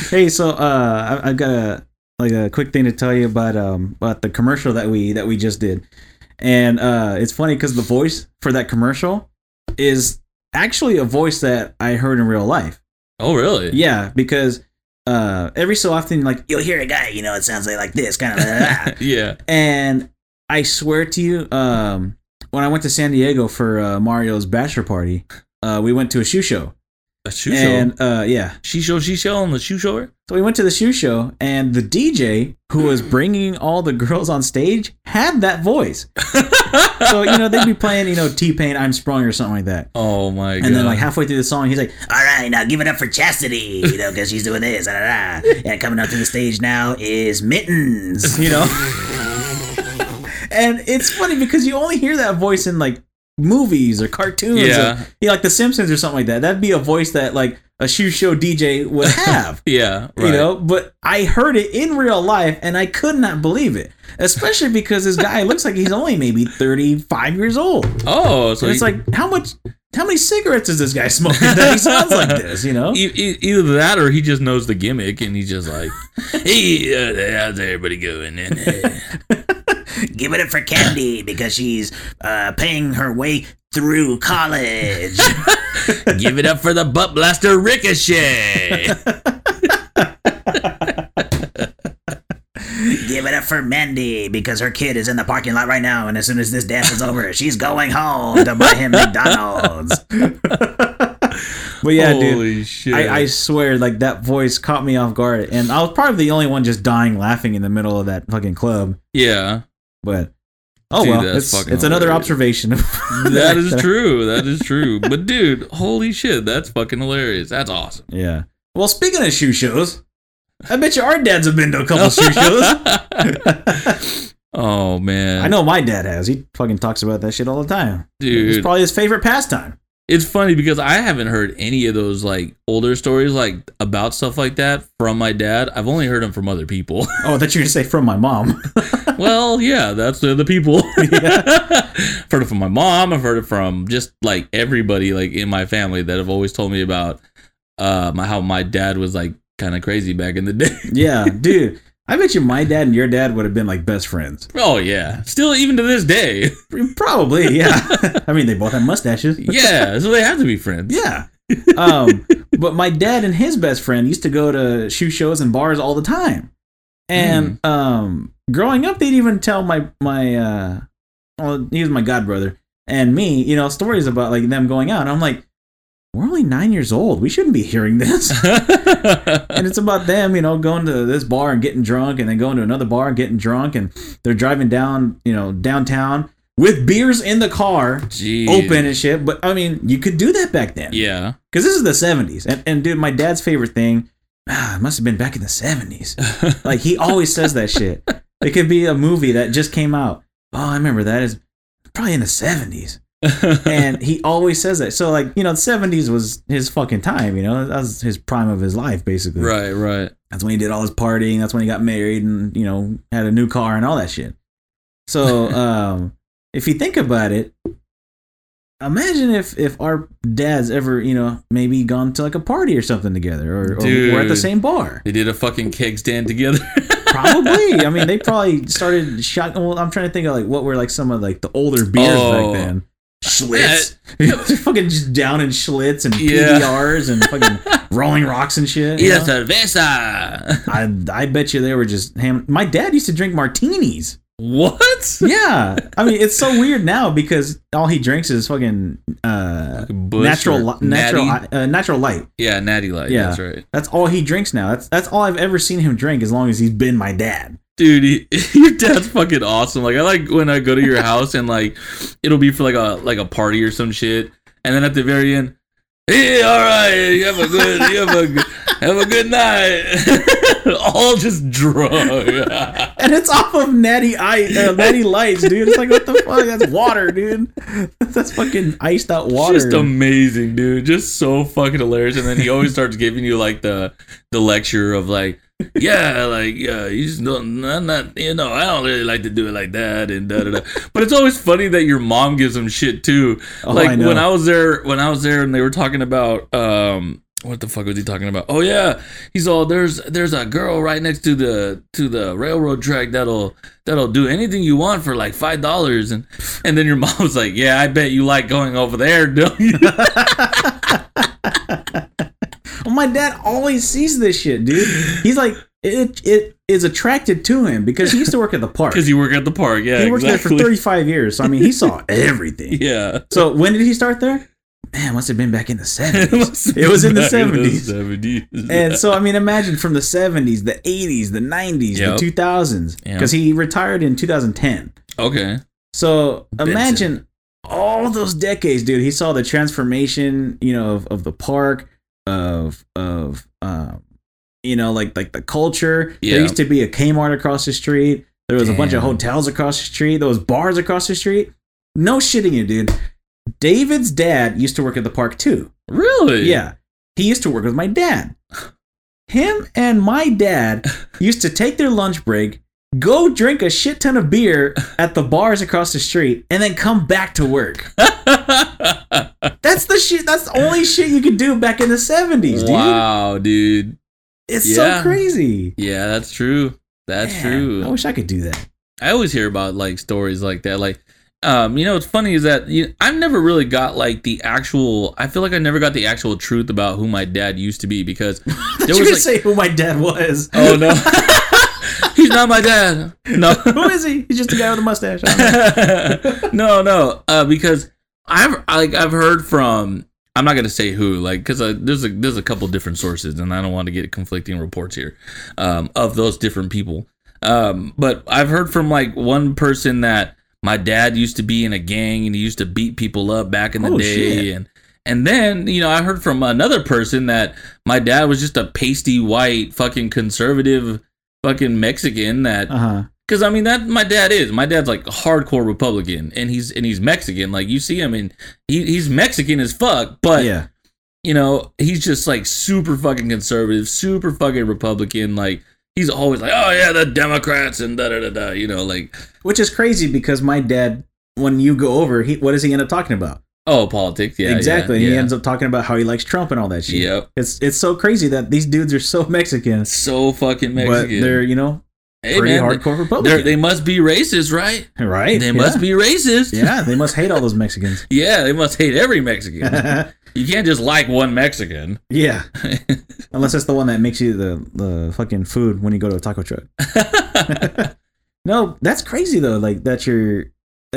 [SPEAKER 2] Hey, so uh, I, I've got a like a quick thing to tell you about um about the commercial that we that we just did, and uh, it's funny because the voice for that commercial is actually a voice that I heard in real life.
[SPEAKER 1] Oh, really?
[SPEAKER 2] Yeah, because uh, every so often, like,
[SPEAKER 3] You'll hear a guy, you know, it sounds like, like this, kind of. <laughs>
[SPEAKER 1] yeah.
[SPEAKER 2] and I swear to you, um, when I went to San Diego for uh, Mario's bachelor party, uh, we went to a shoe show,
[SPEAKER 1] A shoe
[SPEAKER 2] and
[SPEAKER 1] show.
[SPEAKER 2] uh, yeah,
[SPEAKER 1] She show, she show on the shoe shower?
[SPEAKER 2] So we went to the shoe show, and the DJ who was <gasps> bringing all the girls on stage had that voice. <laughs> so you know they'd be playing, you know, T Pain, "I'm Sprung" or something like that,
[SPEAKER 1] Oh, my God.
[SPEAKER 2] and then like halfway through the song, he's like,
[SPEAKER 3] All right, now give it up for Chastity, you know, because she's doing this. Da, da, da. And coming up to the stage now is Mittens.
[SPEAKER 2] you know. <laughs> and it's funny because you only hear that voice in like movies or cartoons,
[SPEAKER 1] Yeah.
[SPEAKER 2] or, yeah, like The Simpsons or something like that. That'd be a voice that like a shoe show DJ would <laughs> have.
[SPEAKER 1] yeah. Right.
[SPEAKER 2] you know but i heard it in real life and i could not believe it especially because this guy looks like he's only maybe 35 years old
[SPEAKER 1] Oh, so
[SPEAKER 2] so it's
[SPEAKER 1] he-
[SPEAKER 2] like how much how many cigarettes is this guy smoking that he sounds like <laughs> this you know
[SPEAKER 1] either that or he just knows the gimmick and he's just like, <laughs> hey, uh, how's everybody going? And,
[SPEAKER 3] Give it up for Candy because she's uh, paying her way through college. <laughs>
[SPEAKER 1] give it up for the butt blaster Ricochet.
[SPEAKER 3] Give it up for Mandy because her kid is in the parking lot right now, and as soon as this dance is over, she's going home to buy him McDonald's. <laughs>
[SPEAKER 2] but yeah dude
[SPEAKER 1] shit.
[SPEAKER 2] I, I swear like that voice caught me off guard and i was probably the only one just dying laughing in the middle of that fucking club
[SPEAKER 1] yeah,
[SPEAKER 2] but oh
[SPEAKER 1] Dude,
[SPEAKER 2] well it's, it's another observation <laughs>
[SPEAKER 1] that is true. That is <laughs> true. But dude, holy shit, that's fucking hilarious. That's awesome.
[SPEAKER 2] yeah well speaking of shoe shows i bet you our dads have been to a couple shoe shows <laughs>
[SPEAKER 1] Oh man,
[SPEAKER 2] I know my dad has. He fucking talks about that shit all the time.
[SPEAKER 1] Dude, It's
[SPEAKER 2] probably his favorite pastime.
[SPEAKER 1] It's funny because I haven't heard any of those like older stories like about stuff like that from my dad. I've only heard them from other people. <laughs>
[SPEAKER 2] Oh, that you're gonna say from my mom. <laughs>
[SPEAKER 1] well, yeah, that's the, the people. <laughs> I've heard it from my mom. I've heard it from just like everybody like in my family that have always told me about uh my, how my dad was like kind of crazy back in the day.
[SPEAKER 2] yeah, dude. I bet you my dad and your dad would have been like best friends.
[SPEAKER 1] oh yeah, still even to this day. <laughs>
[SPEAKER 2] Probably, yeah. <laughs> I mean, they both have mustaches.
[SPEAKER 1] yeah, so they have to be friends.
[SPEAKER 2] Yeah. Um, but my dad and his best friend used to go to shoe shows and bars all the time. And um, growing up, they'd even tell my my uh, well, he was my god brother and me, you know, stories about like them going out. And I'm like, we're only nine years old. We shouldn't be hearing this. <laughs> and it's about them, you know, going to this bar and getting drunk, and then going to another bar and getting drunk, and they're driving down, you know, downtown with beers in the car,
[SPEAKER 1] Jeez.
[SPEAKER 2] open and shit. But I mean, you could do that back then,
[SPEAKER 1] Yeah.
[SPEAKER 2] because this is the '70s. And, and dude, my dad's favorite thing, ah, it must have been back in the '70s. <laughs> Like he always says that shit. It could be a movie that just came out. Oh, I remember that is probably in the '70s and he always says that. So like you know, the seventies was his fucking time. You know, that was his prime of his life, basically.
[SPEAKER 1] right, right.
[SPEAKER 2] That's when he did all his partying. That's when he got married and you know had a new car and all that shit. So <laughs> um, if you think about it, imagine if if our dads ever you know maybe gone to like a party or something together, or, or we're at the same bar.
[SPEAKER 1] They did a fucking keg stand together. <laughs>
[SPEAKER 2] Probably. I mean, they probably started shot. Well, I'm trying to think of like what were like some of like the older beers
[SPEAKER 1] Oh.
[SPEAKER 2] back then. Schlitz. They're fucking just down in Schlitz and
[SPEAKER 1] Yeah.
[SPEAKER 2] PBRs and fucking <laughs> Rolling Rocks and shit.
[SPEAKER 1] Yeah, cerveza.
[SPEAKER 2] I I bet you they were just ham. My dad used to drink martinis.
[SPEAKER 1] What?
[SPEAKER 2] Yeah, I mean it's so weird now because all he drinks is fucking uh, natural li- natural uh, natural light.
[SPEAKER 1] Yeah, natty light.
[SPEAKER 2] Yeah.
[SPEAKER 1] That's right.
[SPEAKER 2] That's all he drinks now. That's that's all I've ever seen him drink as long as he's been my dad.
[SPEAKER 1] Dude, he, <laughs> your dad's fucking awesome. Like I like when I go to your house and like it'll be for like a like a party or some shit, and then at the very end, hey, all right, you have a good, you have a good, have a good night. <laughs> All just drunk. <laughs>
[SPEAKER 2] And it's off of Natty Ice, uh, Natty Lights, dude. It's like what the fuck? That's water, dude. That's fucking iced out water.
[SPEAKER 1] Just amazing, dude. Just so fucking hilarious. And then he always starts giving you like the the lecture of like, yeah, like yeah, you just don't, I'm not, you know, I don't really like to do it like that and da da da. But it's always funny that your mom gives him shit too.
[SPEAKER 2] Oh,
[SPEAKER 1] like
[SPEAKER 2] I
[SPEAKER 1] when I was there, when I was there, and they were talking about um. What the fuck was he talking about? Oh yeah, he's all there's there's a girl right next to the to the railroad track that'll that'll do anything you want for like five dollars and and then your <laughs> mom was like, yeah, I bet you like going over there, don't you? <laughs>
[SPEAKER 2] Well, my dad always sees this shit, dude. He's like, it it is attracted to him because he used to work at the park. <laughs>
[SPEAKER 1] Because you work at the park, yeah.
[SPEAKER 2] he worked
[SPEAKER 1] exactly.
[SPEAKER 2] there for 35 years. So I mean, he saw <laughs> everything.
[SPEAKER 1] Yeah.
[SPEAKER 2] So when did he start there? Man, must have been back in the <laughs> 70s.
[SPEAKER 1] must
[SPEAKER 2] it was in the
[SPEAKER 1] back
[SPEAKER 2] 70s.
[SPEAKER 1] 70s.
[SPEAKER 2] And so I mean, imagine from the 70s, the 80s, the 90s,
[SPEAKER 1] Yep.
[SPEAKER 2] the 2000s,
[SPEAKER 1] Yep.
[SPEAKER 2] because he retired in 2010.
[SPEAKER 1] okay.
[SPEAKER 2] So imagine all those decades, dude. He saw the transformation, you know, of, of the park, of of um, you know, like like the culture.
[SPEAKER 1] Yeah.
[SPEAKER 2] There used to be a Kmart across the street. There was a bunch of hotels across the street. There was bars across the street. No shitting you, dude. David's dad used to work at the park too.
[SPEAKER 1] Really?
[SPEAKER 2] Yeah. He used to work with my dad. <laughs> Him and my dad used to take their lunch break, go drink a shit ton of beer at the bars across the street, and then come back to work. <laughs> That's the shit. That's the only shit you could do back in the 70s, dude.
[SPEAKER 1] wow, dude.
[SPEAKER 2] It's
[SPEAKER 1] Yeah.
[SPEAKER 2] so crazy.
[SPEAKER 1] Yeah, that's true. That's
[SPEAKER 2] Man,
[SPEAKER 1] true.
[SPEAKER 2] I wish I could do that.
[SPEAKER 1] I always hear about like stories like that. Like, um, you know, what's funny is that you, I've never really got like the actual. I feel like I never got the actual truth about who my dad used to be because <laughs>
[SPEAKER 2] There was
[SPEAKER 1] like,
[SPEAKER 2] say who my dad was.
[SPEAKER 1] oh no, <laughs> he's not my dad. <laughs> No,
[SPEAKER 2] who is he? He's just a guy with a mustache. I don't know. <laughs>
[SPEAKER 1] no, no, uh, because I've like I've heard from. I'm not gonna say who, like, because uh, there's a there's a couple different sources, and I don't want to get conflicting reports here um, of those different people. Um, but I've heard from like one person that my dad used to be in a gang and he used to beat people up back in the
[SPEAKER 2] Oh,
[SPEAKER 1] day,
[SPEAKER 2] shit.
[SPEAKER 1] and and then you know I heard from another person that my dad was just a pasty white fucking conservative fucking Mexican that
[SPEAKER 2] Uh huh.
[SPEAKER 1] Because I mean that my dad is. My dad's like a hardcore Republican, and he's and he's Mexican. Like you see him, and he, he's Mexican as fuck. But
[SPEAKER 2] yeah.
[SPEAKER 1] you know, he's just like super fucking conservative, super fucking Republican. Like he's always like, oh yeah, the Democrats and da da da da. You know, like
[SPEAKER 2] Which is crazy because my dad, when you go over, he what does he end up talking about?
[SPEAKER 1] Oh politics, yeah,
[SPEAKER 2] exactly.
[SPEAKER 1] Yeah,
[SPEAKER 2] He ends up talking about how he likes Trump and all that shit.
[SPEAKER 1] Yep.
[SPEAKER 2] It's it's so crazy that these dudes are so <laughs> Mexican,
[SPEAKER 1] so fucking
[SPEAKER 2] but
[SPEAKER 1] Mexican.
[SPEAKER 2] they're you know
[SPEAKER 1] hey,
[SPEAKER 2] pretty
[SPEAKER 1] man,
[SPEAKER 2] hardcore Republican.
[SPEAKER 1] they must be racist, right?
[SPEAKER 2] right?
[SPEAKER 1] They
[SPEAKER 2] yeah.
[SPEAKER 1] must be racist.
[SPEAKER 2] Yeah, they <laughs> must hate all those Mexicans.
[SPEAKER 1] Yeah, they must hate every Mexican. <laughs> you can't just like one Mexican.
[SPEAKER 2] yeah, unless it's the one that makes you the the fucking food when you go to a taco truck. No, that's crazy though. Like that your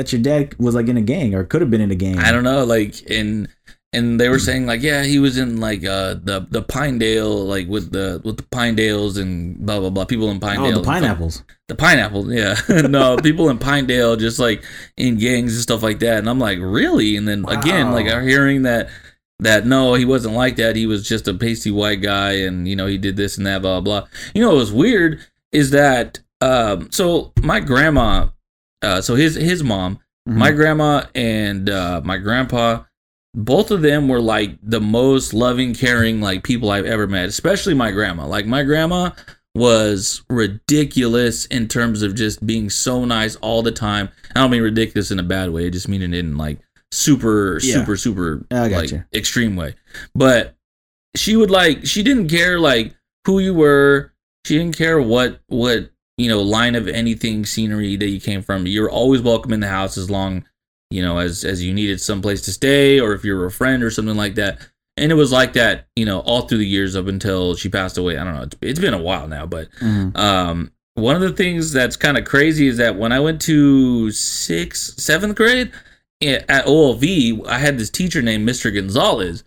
[SPEAKER 2] that your dad was like in a gang or could have been in a gang.
[SPEAKER 1] I don't know, like and and they were saying like, yeah, he was in like uh the the Pinedale, like with the with the Pinedales and blah blah blah. People in Pinedale,
[SPEAKER 2] Oh, the pineapples.
[SPEAKER 1] the pineapple, yeah. <laughs> no, people in Pinedale just like in gangs and stuff like that. And I'm like, really? And then again, like
[SPEAKER 2] Wow.
[SPEAKER 1] I'm hearing that that no, he wasn't like that. He was just a pasty white guy, and you know he did this and that, blah blah. blah. You know what was weird is that um, so my grandma, uh, so his his mom,
[SPEAKER 2] Mhm.
[SPEAKER 1] my grandma and uh, my grandpa, both of them were like the most loving, caring like people I've ever met. Especially my grandma. Like my grandma was ridiculous in terms of just being so nice all the time. I don't mean ridiculous in a bad way. I just mean it in like super,
[SPEAKER 2] Yeah.
[SPEAKER 1] super, super like
[SPEAKER 2] you.
[SPEAKER 1] extreme way. But she would like she didn't care like who you were. She didn't care what what you know line of anything scenery that you came from. You're always welcome in the house as long you know as as you needed someplace to stay or if you're a friend or something like that. And it was like that, you know, all through the years up until she passed away. I don't know. It's, it's been a while now, but
[SPEAKER 2] Mhm.
[SPEAKER 1] um, one of the things that's kind of crazy is that when I went to sixth, seventh grade eh, at OLV, I had this teacher named Mr. Gonzalez.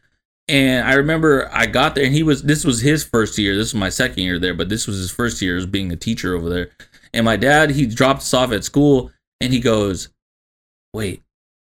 [SPEAKER 1] And I remember I got there and he was, this was his first year. This was my second year there, but this was his first year as being a teacher over there. And my dad, he dropped us off at school and he goes, Wait,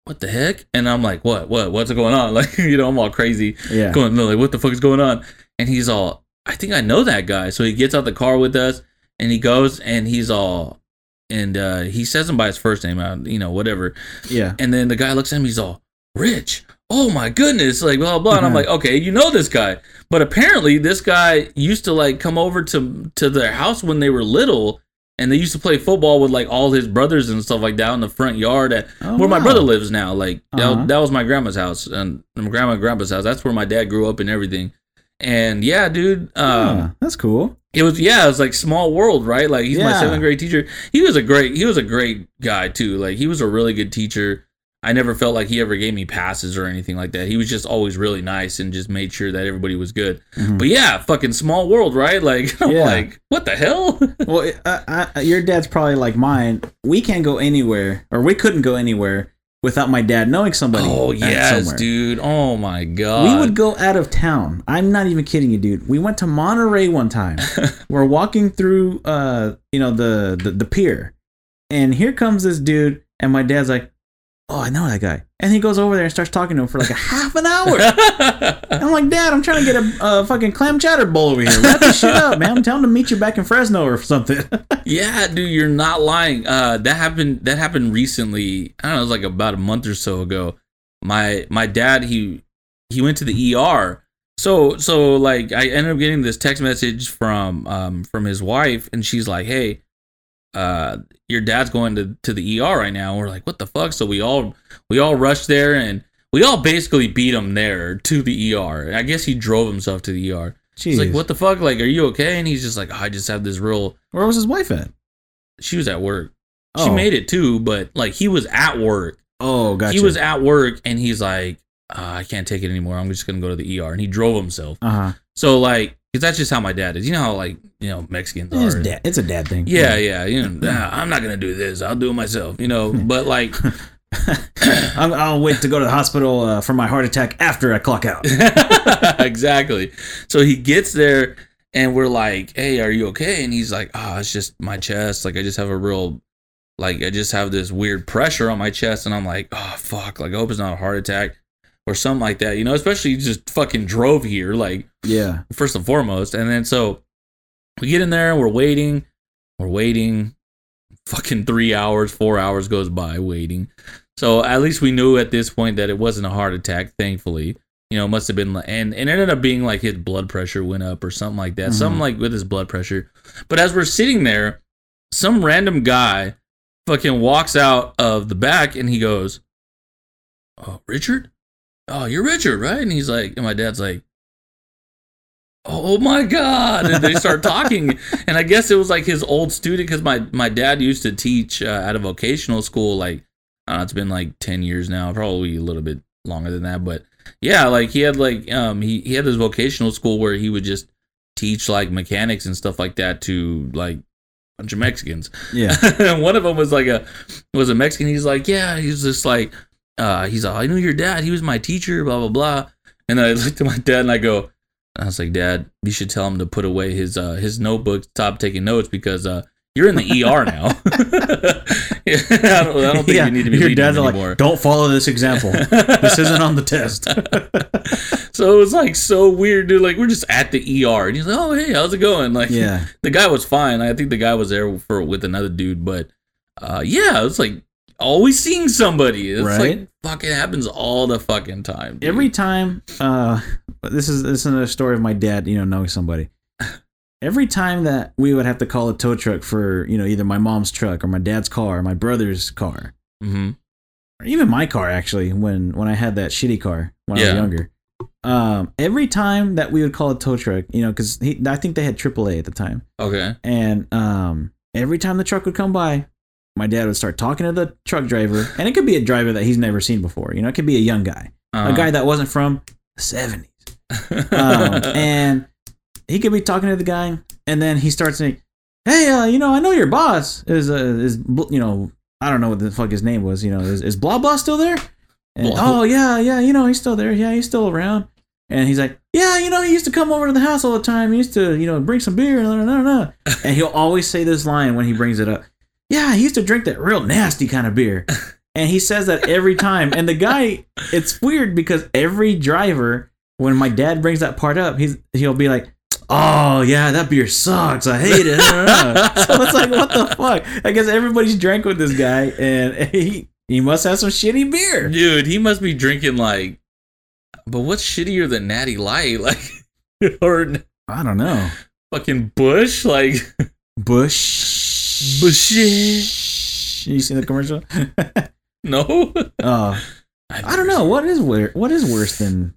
[SPEAKER 1] what the heck? And I'm like, What, what, what's going on? <laughs> Like, you know, I'm all crazy
[SPEAKER 2] Yeah.
[SPEAKER 1] going like what the fuck is going on and he's all i think i know that guy so he gets out the car with us and he goes and he's all and uh he says him by his first name uh, you know whatever
[SPEAKER 2] Yeah.
[SPEAKER 1] and then the guy looks at him he's all rich oh my goodness like blah blah and i'm like okay you know this guy but apparently this guy used to like come over to to their house when they were little and they used to play football with like all his brothers and stuff like that in the front yard at
[SPEAKER 2] Oh,
[SPEAKER 1] where my brother lives now. Like that,
[SPEAKER 2] Uh-huh.
[SPEAKER 1] that was my grandma's house and my grandma and grandpa's house. That's where my dad grew up and everything. And yeah, dude, um,
[SPEAKER 2] Ah, that's cool.
[SPEAKER 1] it was yeah, it was like small world, right? Like he's my seventh grade teacher. He was a great, he was a great guy too. Like he was a really good teacher. I never felt like he ever gave me passes or anything like that. He was just always really nice and just made sure that everybody was good.
[SPEAKER 2] Mhm.
[SPEAKER 1] But yeah, fucking small world, right? <laughs> Like I'm
[SPEAKER 2] Yeah.
[SPEAKER 1] like, what the hell? <laughs>
[SPEAKER 2] Well, uh, uh, your dad's probably like mine. We can't go anywhere, or we couldn't go anywhere without my dad knowing somebody.
[SPEAKER 1] oh yes, dude. Oh my god.
[SPEAKER 2] We would go out of town. I'm not even kidding you, dude. We went to Monterey one time. <laughs> We're walking through, uh, you know, the, the the pier, and here comes this dude, and my dad's like, "Oh, I know that guy," and he goes over there and starts talking to him for like a <laughs> half an hour. <laughs> I'm like, Dad, I'm trying to get a, a fucking clam chowder bowl over here. Wrap this shit up, man. I'm telling him to meet you back in Fresno or something. <laughs>
[SPEAKER 1] Yeah, dude, you're not lying. Uh, that happened. That happened recently. I don't know. It was like about a month or so ago. My my dad he he went to the ER. So so like I ended up getting this text message from um from his wife, and she's like, "Hey, uh, your dad's going to to the ER right now." we're like, "What the fuck?" So we all we all rushed there, and we all basically beat him there to the ER. I guess he drove himself to the ER. He's like, "What the fuck? Like, are you okay?" And he's just like, oh, "I just have this real."
[SPEAKER 2] Where was his wife at?
[SPEAKER 1] She was at work. She
[SPEAKER 2] Oh.
[SPEAKER 1] made it too, but like he was at work.
[SPEAKER 2] Oh, gotcha.
[SPEAKER 1] He was at work and he's like, uh, I can't take it anymore. I'm just gonna go to the ER. And he drove himself.
[SPEAKER 2] Uh huh.
[SPEAKER 1] So like, cause that's just how my dad is. You know how like you know Mexicans
[SPEAKER 2] It's
[SPEAKER 1] are.
[SPEAKER 2] dad. It's a dad thing.
[SPEAKER 1] Yeah, yeah. You know, "Ah, I'm not gonna do this. I'll do it myself. You know, <laughs> but like, <laughs>
[SPEAKER 2] I'm, I'll wait to go to the hospital uh, for my heart attack after I clock out. <laughs>
[SPEAKER 1] exactly. So he gets there and we're like, "Hey, are you okay?" And he's like, "Ah, it's just my chest. Like I just have a real like I just have this weird pressure on my chest." And I'm like, "Oh, fuck. Like I hope it's not a heart attack or something like that." You know, especially he just fucking drove here like
[SPEAKER 2] Yeah.
[SPEAKER 1] first and foremost. And then so we get in there we're waiting. We're waiting. fucking three hours, four hours goes by waiting. So at least we knew at this point that it wasn't a heart attack. Thankfully, you know, it must have been like, and, and it ended up being like his blood pressure went up or something like that. Something mm-hmm. like with his blood pressure. But as we're sitting there, some random guy fucking walks out of the back and he goes, "Oh, Richard? Oh, you're Richard, right?" And he's like, and my dad's like, "Oh my god!" And they start talking, <laughs> and I guess it was like his old student because my my dad used to teach uh, at a vocational school. Like, know, it's been like ten years now, probably a little bit longer than that, but yeah, like he had like um he he had this vocational school where he would just teach like mechanics and stuff like that to like bunch of Mexicans.
[SPEAKER 2] Yeah. <laughs>
[SPEAKER 1] and one of them was like a was a Mexican. He's like, yeah, he's just like, uh, he's like, I knew your dad. He was my teacher. Blah blah blah. And I <laughs> looked at my dad and I go, I was like, Dad, you should tell him to put away his uh his notebook, stop taking notes because uh you're in the ER now. <laughs> I don't, I don't think you need to be
[SPEAKER 2] your dad's
[SPEAKER 1] him
[SPEAKER 2] like, don't follow this example. this isn't on the test. <laughs>
[SPEAKER 1] so it was like so weird, dude. Like we're just at the ER, and he's like, "Oh, hey, how's it going?" Like,
[SPEAKER 2] yeah.
[SPEAKER 1] the guy was fine. I think the guy was there for with another dude, but uh, yeah, it's like always seeing somebody. It's
[SPEAKER 2] Right.
[SPEAKER 1] like fucking happens all the fucking time. dude.
[SPEAKER 2] Every time, uh, this is this is another story of my dad, you know, knowing somebody. Every time that we would have to call a tow truck for, you know, either my mom's truck or my dad's car or my brother's car,
[SPEAKER 1] Mhm.
[SPEAKER 2] or even my car actually, when when I had that shitty car when I was younger. Um, every time that we would call a tow truck, you know, because I think they had AAA at the time,
[SPEAKER 1] Okay.
[SPEAKER 2] and um, every time the truck would come by, my dad would start talking to the truck driver, and it could be a driver that he's never seen before. You know, it could be a young guy,
[SPEAKER 1] Uh-huh.
[SPEAKER 2] a guy that wasn't from the seventies, um, <laughs> and he could be talking to the guy, and then he starts saying, "Hey, uh, you know, I know your boss is uh, is you know, I don't know what the fuck his name was. You know, is is blah blah still there? And,
[SPEAKER 1] Blah.
[SPEAKER 2] oh yeah, yeah, you know, he's still there. Yeah, he's still around." And he's like, "Yeah, you know, he used to come over to the house all the time. He used to, you know, bring some beer and no, no, no." And he'll always say this line when he brings it up. Yeah, he used to drink that real nasty kind of beer. <laughs> And he says that every time. And the guy, it's weird because every driver, when my dad brings that part up, he's he'll be like, "Oh yeah, that beer sucks. I hate it." <laughs> so it's like, what the fuck? I guess everybody's drank with this guy, and <laughs> he he must have some shitty beer.
[SPEAKER 1] Dude, he must be drinking like. But what's shittier than Natty Light? Like, or
[SPEAKER 2] I don't know.
[SPEAKER 1] fucking Busch? Like,
[SPEAKER 2] Busch.
[SPEAKER 1] Busch.
[SPEAKER 2] You seen the commercial? <laughs>
[SPEAKER 1] no. <laughs>
[SPEAKER 2] uh, I don't know what is wor- what is worse than.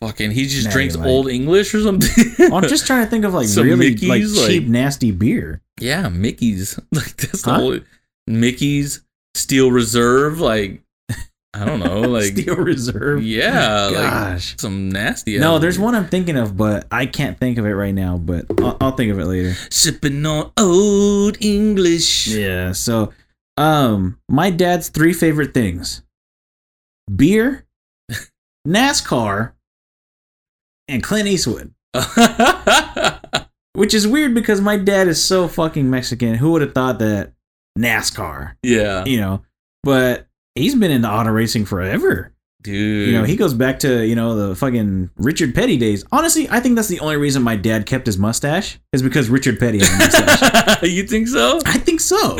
[SPEAKER 1] Fucking, he just
[SPEAKER 2] Natty
[SPEAKER 1] drinks
[SPEAKER 2] Light.
[SPEAKER 1] old English or something. <laughs>
[SPEAKER 2] I'm just trying to think of like
[SPEAKER 1] Some
[SPEAKER 2] really
[SPEAKER 1] Mickey's,
[SPEAKER 2] like
[SPEAKER 1] like-
[SPEAKER 2] cheap nasty beer.
[SPEAKER 1] Yeah, Mickey's. Like that's the whole Mickey's Steel Reserve. Like I don't know. <laughs> Like
[SPEAKER 2] Steel Reserve.
[SPEAKER 1] yeah, like
[SPEAKER 2] Gosh.
[SPEAKER 1] some nasty.
[SPEAKER 2] No, there's
[SPEAKER 1] beer.
[SPEAKER 2] one I'm thinking of, but I can't think of it right now. But I'll, I'll think of it later.
[SPEAKER 1] sipping on old English.
[SPEAKER 2] Yeah. So, um, my dad's three favorite things: beer, <laughs> NASCAR, and Clint Eastwood. <laughs> Which is weird because my dad is so fucking Mexican. Who would have thought that NASCAR?
[SPEAKER 1] yeah,
[SPEAKER 2] You know, but he's been into auto racing forever.
[SPEAKER 1] dude.
[SPEAKER 2] You know, he goes back to, you know, the fucking Richard Petty days. Honestly, I think that's the only reason my dad kept his mustache is because Richard Petty had a mustache. <laughs>
[SPEAKER 1] you think so?
[SPEAKER 2] I think so.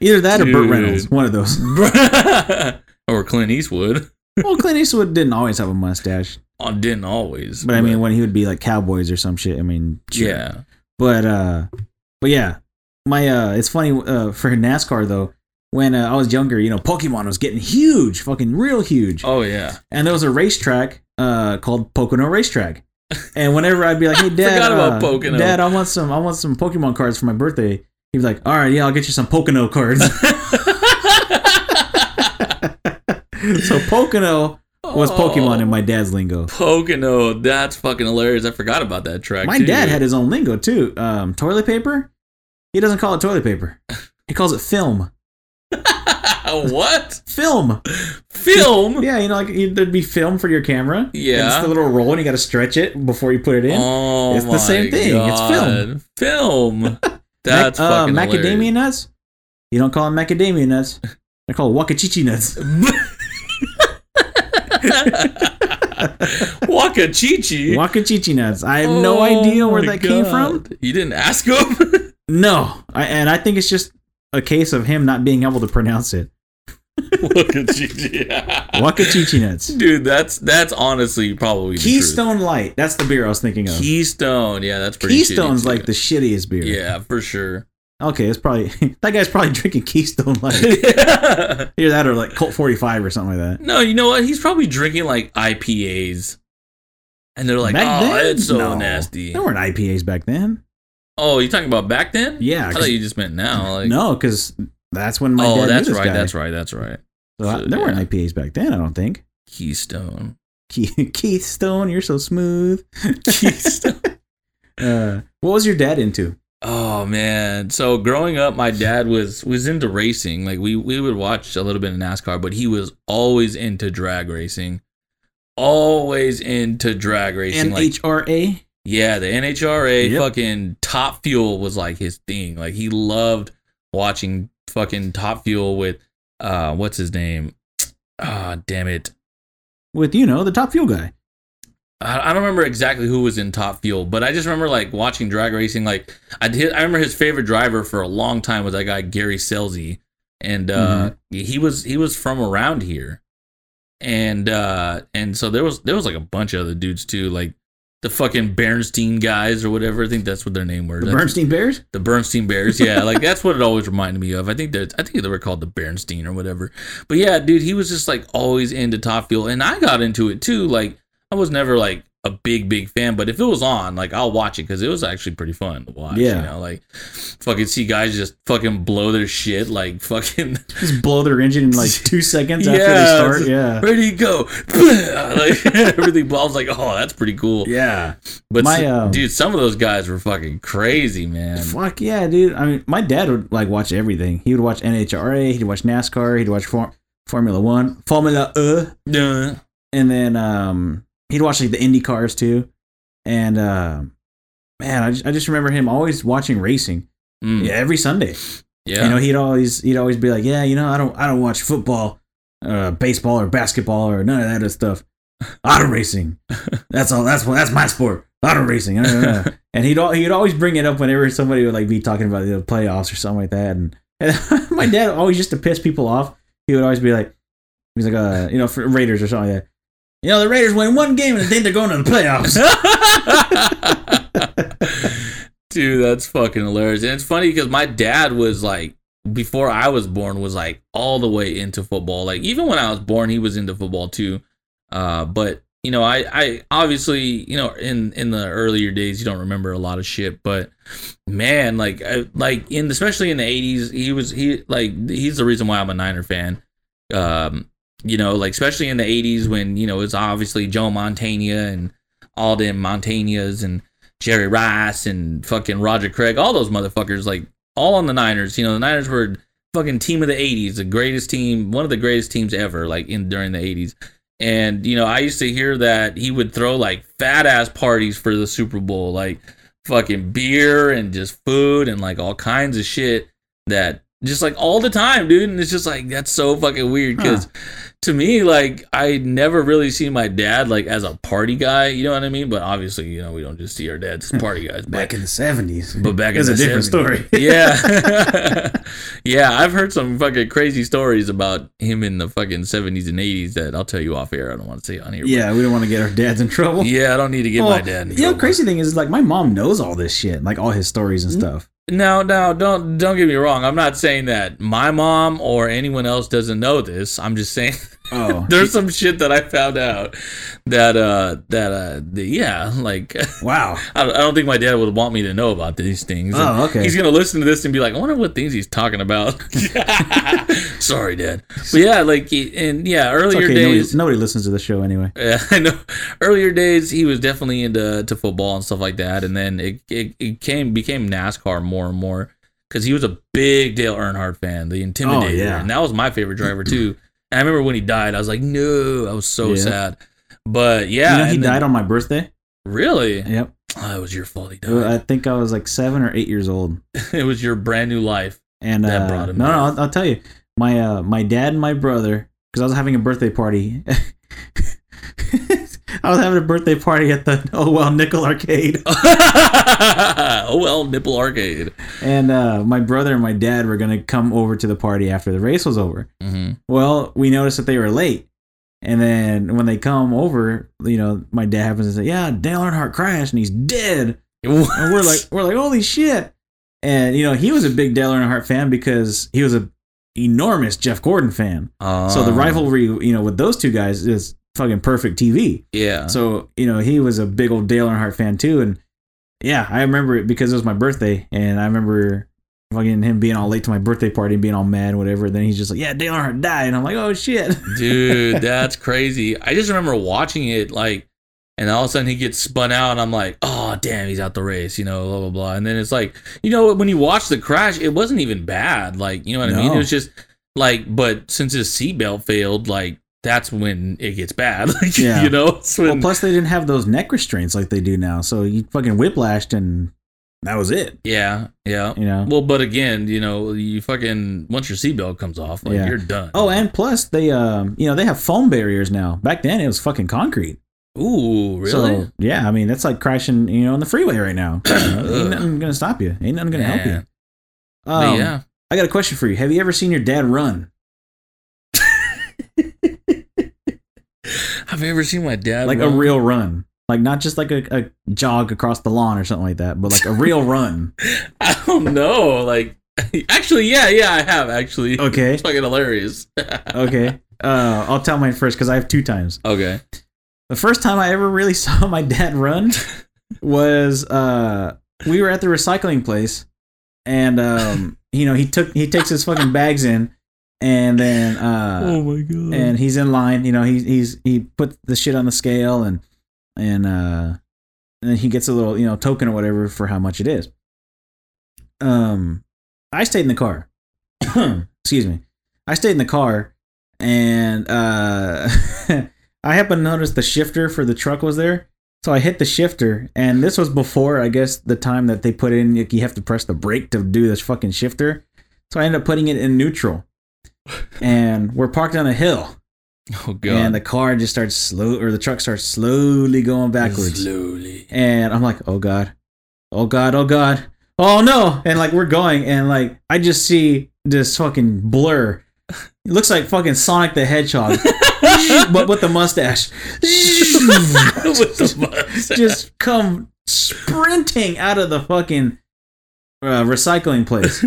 [SPEAKER 2] Either that or Burt Reynolds, one of those. <laughs>
[SPEAKER 1] or Clint Eastwood.
[SPEAKER 2] Well, Clint Eastwood didn't always have a mustache,
[SPEAKER 1] Oh, didn't always.
[SPEAKER 2] but I mean, when he would be like cowboys or some shit, I mean, sure.
[SPEAKER 1] yeah.
[SPEAKER 2] But uh, but yeah, my uh, it's funny uh for NASCAR though. When uh, I was younger, you know, Pokemon was getting huge, fucking real huge.
[SPEAKER 1] Oh yeah.
[SPEAKER 2] and there was a racetrack uh, called Pocono Racetrack. And whenever I'd be like, <laughs> "Hey, Dad, uh. Dad, I want some, I want some Pokemon cards for my birthday," he'd be like, "All right, yeah, I'll get you some Pocono cards." <laughs> <laughs> so Pocono was Pokemon in my dad's lingo.
[SPEAKER 1] Pocono. That's fucking hilarious. I forgot about that track.
[SPEAKER 2] My
[SPEAKER 1] too.
[SPEAKER 2] dad had his own lingo too. Um, toilet paper. He doesn't call it toilet paper. He calls it film. <laughs>
[SPEAKER 1] what
[SPEAKER 2] Film.
[SPEAKER 1] film?
[SPEAKER 2] Yeah, you know, like you- there'd be film for your camera.
[SPEAKER 1] Yeah.
[SPEAKER 2] it's the little roll, and you got to stretch it before you put it in.
[SPEAKER 1] Oh,
[SPEAKER 2] It's the same thing. It's film.
[SPEAKER 1] Film. <laughs> That's
[SPEAKER 2] Mac- uh,
[SPEAKER 1] fucking
[SPEAKER 2] macadamia
[SPEAKER 1] hilarious.
[SPEAKER 2] nuts. You don't call them macadamia nuts. They're called wakachichi nuts. <laughs>
[SPEAKER 1] Wakachichi.
[SPEAKER 2] Wakachichi nuts. I have no
[SPEAKER 1] Oh
[SPEAKER 2] idea where that came from.
[SPEAKER 1] You didn't ask him?
[SPEAKER 2] No, I, and I think it's just a case of him not being able to pronounce it. <laughs> Wakachichi nuts.
[SPEAKER 1] Dude, that's that's honestly probably the truth.
[SPEAKER 2] Keystone Light. That's the beer I was thinking of.
[SPEAKER 1] Keystone, yeah, that's pretty.
[SPEAKER 2] Keystone's like the shittiest beer.
[SPEAKER 1] yeah, for sure.
[SPEAKER 2] Okay, it's probably <laughs> that guy's probably drinking Keystone <laughs> Light.
[SPEAKER 1] no,
[SPEAKER 2] Either that or like Colt 45 or something like that.
[SPEAKER 1] No, you know what? He's probably drinking like IPAs, and they're like,
[SPEAKER 2] Back
[SPEAKER 1] "Oh,
[SPEAKER 2] then?
[SPEAKER 1] it's so
[SPEAKER 2] No.
[SPEAKER 1] nasty."
[SPEAKER 2] There weren't IPAs back then.
[SPEAKER 1] Oh, you talking about back then?
[SPEAKER 2] Yeah,
[SPEAKER 1] I thought you just meant now. Like,
[SPEAKER 2] no, because that's when my
[SPEAKER 1] oh,
[SPEAKER 2] dad knew
[SPEAKER 1] that's
[SPEAKER 2] this
[SPEAKER 1] right.
[SPEAKER 2] guy.
[SPEAKER 1] That's right. That's right.
[SPEAKER 2] So I-
[SPEAKER 1] So,
[SPEAKER 2] there weren't. IPAs back then. I don't think.
[SPEAKER 1] Keystone.
[SPEAKER 2] Keith, <laughs> Keith Stone, you're so smooth. <laughs>
[SPEAKER 1] Keystone. <laughs>
[SPEAKER 2] Uh, what was your dad into?
[SPEAKER 1] Oh man. So growing up my dad was was into racing. Like we we would watch a little bit of NASCAR, but he was always into drag racing. Always into drag racing. like
[SPEAKER 2] NHRA.
[SPEAKER 1] Yeah, the NHRA
[SPEAKER 2] Yep.
[SPEAKER 1] fucking Top Fuel was like his thing. Like he loved watching fucking Top Fuel with uh what's his name? Ah, damn it.
[SPEAKER 2] with you know the top fuel guy.
[SPEAKER 1] I I don't remember exactly who was in Top Fuel, but I just remember like watching drag racing. Like I did, I remember his favorite driver for a long time was that guy Gary Scelzi, and uh, he was he was from around here, and uh, and so there was there was like a bunch of other dudes too, like the fucking Bernstein guys or whatever. I think that's what their name were.
[SPEAKER 2] The Bernstein Bears.
[SPEAKER 1] the Bernstein Bears, yeah, <laughs> like that's what it always reminded me of. I think that I think they were called the Bernstein or whatever. But yeah, dude, he was just like always into Top Fuel, and I got into it too. Like I was never like a big big fan, but if it was on, like I'll watch it because it was actually pretty fun to watch.
[SPEAKER 2] Yeah.
[SPEAKER 1] you know, like fucking see guys just fucking blow their shit, like <laughs> fucking
[SPEAKER 2] Just blow their engine in like two <laughs> seconds after
[SPEAKER 1] Yeah,
[SPEAKER 2] they start. Yeah.
[SPEAKER 1] ready to go, <laughs> like everything. blows. like, oh, that's pretty cool.
[SPEAKER 2] Yeah.
[SPEAKER 1] But
[SPEAKER 2] My, um,
[SPEAKER 1] dude, some of those guys were fucking crazy, man.
[SPEAKER 2] Fuck yeah, dude. I mean, my dad would like watch everything. He would watch NHRA. He'd watch NASCAR. He'd watch For- Formula One, Formula Uh,
[SPEAKER 1] Yeah.
[SPEAKER 2] and then um, he'd watch like the Indy cars too. And uh, man, I just, I just remember him always watching racing.
[SPEAKER 1] Mm.
[SPEAKER 2] Yeah, every Sunday.
[SPEAKER 1] Yeah.
[SPEAKER 2] You know, he'd always he'd always be like, yeah, you know, I don't I don't watch football, uh, baseball or basketball or none of that other stuff. Auto racing. <laughs> That's all. That's what. That's my sport. Auto racing. <laughs> And he'd he'd always bring it up whenever somebody would like be talking about the playoffs or something like that. And, <laughs> and my dad always just to piss people off, he would always be like, he's like, uh, you know, for Raiders or something like that. You know, the Raiders win one game and they think they're going to the playoffs. <laughs>
[SPEAKER 1] Dude, that's fucking hilarious. And it's funny because my dad was like, before I was born, was like all the way into football. Like even when I was born, he was into football too. Uh, but you know, I, I obviously, you know, in in the earlier days, you don't remember a lot of shit. But man, like, I, like in especially in the '80s, he was he like he's the reason why I'm a Niner fan. Um, you know, like especially in the '80s when you know it's obviously Joe Montana and all them Montanas and Jerry Rice and fucking Roger Craig, all those motherfuckers, like all on the Niners. You know, the Niners were fucking team of the '80s, the greatest team, one of the greatest teams ever, like in during the '80s. And you know, I used to hear that he would throw like fat ass parties for the Super Bowl, like fucking beer and just food and like all kinds of shit that just like all the time, dude. And it's just like that's so fucking weird because to me, like I never really see my dad like as a party guy. You know what I mean? But obviously, you know, we don't just see our dads as party guys.
[SPEAKER 2] back
[SPEAKER 1] But
[SPEAKER 2] in the seventies,
[SPEAKER 1] but back in
[SPEAKER 2] it's
[SPEAKER 1] the
[SPEAKER 2] a different
[SPEAKER 1] 70s.
[SPEAKER 2] story. <laughs>
[SPEAKER 1] yeah, <laughs> yeah. I've heard some fucking crazy stories about him in the fucking seventies and eighties that I'll tell you off air. I don't want to say on here. but-
[SPEAKER 2] Yeah, we don't want to get our dads in trouble.
[SPEAKER 1] yeah. I don't need to get my dad. In
[SPEAKER 2] You know,
[SPEAKER 1] trouble.
[SPEAKER 2] crazy thing is, like, my mom knows all this shit, like all his stories and mm-hmm. stuff.
[SPEAKER 1] No, no, don't don't get me wrong. I'm not saying that my mom or anyone else doesn't know this. I'm just saying <laughs>
[SPEAKER 2] Oh, <laughs>
[SPEAKER 1] there's some shit that I found out that uh that uh the, yeah like <laughs>
[SPEAKER 2] wow.
[SPEAKER 1] I don't, I don't think my dad would want me to know about these things.
[SPEAKER 2] Oh, okay.
[SPEAKER 1] He's gonna listen to this and be like, I wonder what things he's talking about. <laughs> Sorry, Dad. But yeah, like and yeah, earlier
[SPEAKER 2] okay.
[SPEAKER 1] days.
[SPEAKER 2] Nobody, nobody listens to the show anyway.
[SPEAKER 1] Yeah, I know. Earlier days, he was definitely into to football and stuff like that, and then it it, it came became NASCAR more and more because he was a big Dale Earnhardt fan, the Intimidator,
[SPEAKER 2] Oh, yeah.
[SPEAKER 1] and that was my favorite driver too. I remember when he died, I was like, no, I was so
[SPEAKER 2] Yeah.
[SPEAKER 1] sad. But yeah,
[SPEAKER 2] you know, he
[SPEAKER 1] then-
[SPEAKER 2] died on my birthday.
[SPEAKER 1] Really?
[SPEAKER 2] Yep.
[SPEAKER 1] Oh, it was your fault. He
[SPEAKER 2] I think I was like seven or eight years old. <laughs>
[SPEAKER 1] it was your brand new life.
[SPEAKER 2] And
[SPEAKER 1] That
[SPEAKER 2] uh,
[SPEAKER 1] brought
[SPEAKER 2] no,
[SPEAKER 1] him
[SPEAKER 2] no,
[SPEAKER 1] down.
[SPEAKER 2] I'll, I'll tell you, my uh, my dad and my brother, because I was having a birthday party. <laughs> <laughs> I was having a birthday party at the <laughs> Oh Well Nickel Arcade, <laughs>
[SPEAKER 1] oh well, nipple arcade.
[SPEAKER 2] and uh, my brother and my dad were gonna come over to the party after the race was over.
[SPEAKER 1] hmm
[SPEAKER 2] Well, we noticed that they were late, and then when they come over, you know, my dad happens to say, "Yeah, Dale Earnhardt crashed and he's dead," and we're like, we're like, "Holy shit!" And you know, he was a big Dale Earnhardt fan because he was a enormous Jeff Gordon fan. So the rivalry, you know, with those two guys is fucking perfect TV.
[SPEAKER 1] yeah.
[SPEAKER 2] So, you know, he was a big old Dale Earnhardt fan too. And yeah, I remember it because it was my birthday. And I remember fucking him being all late to my birthday party and being all mad and whatever. Then he's just like, yeah, Dale Earnhardt died. And I'm like, oh shit.
[SPEAKER 1] dude <laughs> that's crazy i just remember watching it like and all of a sudden he gets spun out and i'm like oh damn he's out the race you know blah blah blah and then it's like you know when you watch the crash it wasn't even bad like you know what i mean it was just like but since his seatbelt failed like that's when it gets bad <laughs> like
[SPEAKER 2] Yeah.
[SPEAKER 1] you know when,
[SPEAKER 2] well, plus they didn't have those neck restraints like they do now. So you fucking whiplashed and that was it,
[SPEAKER 1] yeah yeah
[SPEAKER 2] you know?
[SPEAKER 1] well but again you know you fucking once your seatbelt comes off like
[SPEAKER 2] Yeah.
[SPEAKER 1] you're done
[SPEAKER 2] Oh, and plus they, um, you know, they have foam barriers now. Back then it was fucking concrete.
[SPEAKER 1] ooh really
[SPEAKER 2] So yeah, I mean that's like crashing, you know, on the freeway right now. <coughs> You know, ain't nothing gonna stop you. Ain't nothing gonna help you. Um,
[SPEAKER 1] yeah
[SPEAKER 2] I got a question for you. Have you ever seen your dad run? <laughs>
[SPEAKER 1] have you ever seen my dad
[SPEAKER 2] Like a real run. Like not just like a, a jog across the lawn or something like that, but like a real <laughs> run.
[SPEAKER 1] I don't know. Like, <laughs> actually, yeah, yeah, I have actually.
[SPEAKER 2] Okay.
[SPEAKER 1] It's fucking hilarious. <laughs>
[SPEAKER 2] Okay. Uh, I'll tell mine first because I have two times.
[SPEAKER 1] okay.
[SPEAKER 2] The first time I ever really saw my dad run was uh, we were at the recycling place, and um, you know he took he takes his fucking bags in, and then uh,
[SPEAKER 1] my god.
[SPEAKER 2] and he's in line. You know, he he's he put the shit on the scale and and uh and then he gets a little you know token or whatever for how much it is. Um, I stayed in the car. <clears throat> Excuse me, I stayed in the car, and uh, <laughs> I happened to notice the shifter for the truck was there. So I hit the shifter, and this was before I guess the time that they put in like, you have to press the brake to do this fucking shifter. So I ended up putting it in neutral, and we're parked on a hill. <laughs>
[SPEAKER 1] Oh god.
[SPEAKER 2] and the car just starts slow or the truck starts slowly going backwards.
[SPEAKER 1] Slowly.
[SPEAKER 2] and i'm like oh god. Oh god. Oh god. Oh no. And like we're going. And like i just see this fucking blur. It looks like fucking sonic the hedgehog. <laughs> <laughs> But with the mustache.
[SPEAKER 1] With the mustache.
[SPEAKER 2] just come sprinting out of the fucking uh, recycling place.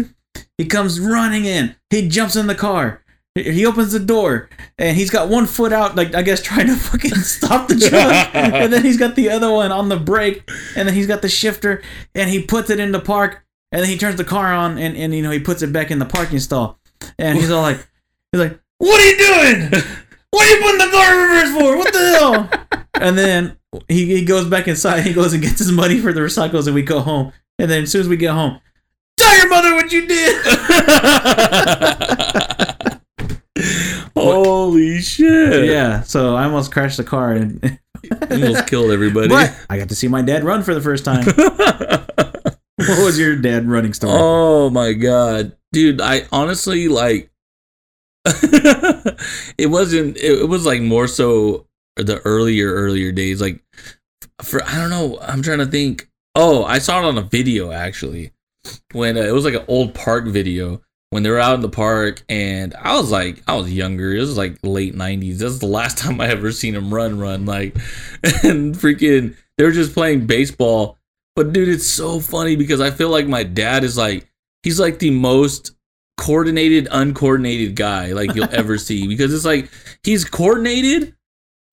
[SPEAKER 2] He comes running in. He jumps in the car. He opens the door and he's got one foot out, like I guess <laughs> trying to fucking stop the truck, and then he's got the other one on the brake, and then he's got the shifter, and he puts it in the park, and then he turns the car on, and, and you know he puts it back in the parking stall, and he's all like, he's like, "What are you doing? What are you putting the car in reverse for? What the hell?" <laughs> and then he, he goes back inside. He goes and gets his money for the recycles, and we go home. And then as soon as we get home, tell your mother what you did. <laughs>
[SPEAKER 1] Holy shit.
[SPEAKER 2] yeah. So I almost crashed the car, and
[SPEAKER 1] Almost killed everybody.
[SPEAKER 2] but I got to see my dad run for the first time. <laughs> what was your dad running story?
[SPEAKER 1] Oh my god, dude! I honestly like. <laughs> it wasn't. It, it was like more so the earlier, earlier days. Like, for I don't know. I'm trying to think. Oh, I saw it on a video actually. When uh, it was like an old park video when they were out in the park, and I was like, I was younger. It was like late '90s. That's the last <laughs> time I ever seen him run, run like, <laughs> and freaking. They were just playing baseball but dude, it's so funny because I feel like my dad is like he's like the most coordinated, uncoordinated guy like you'll <laughs> ever see because it's like he's coordinated.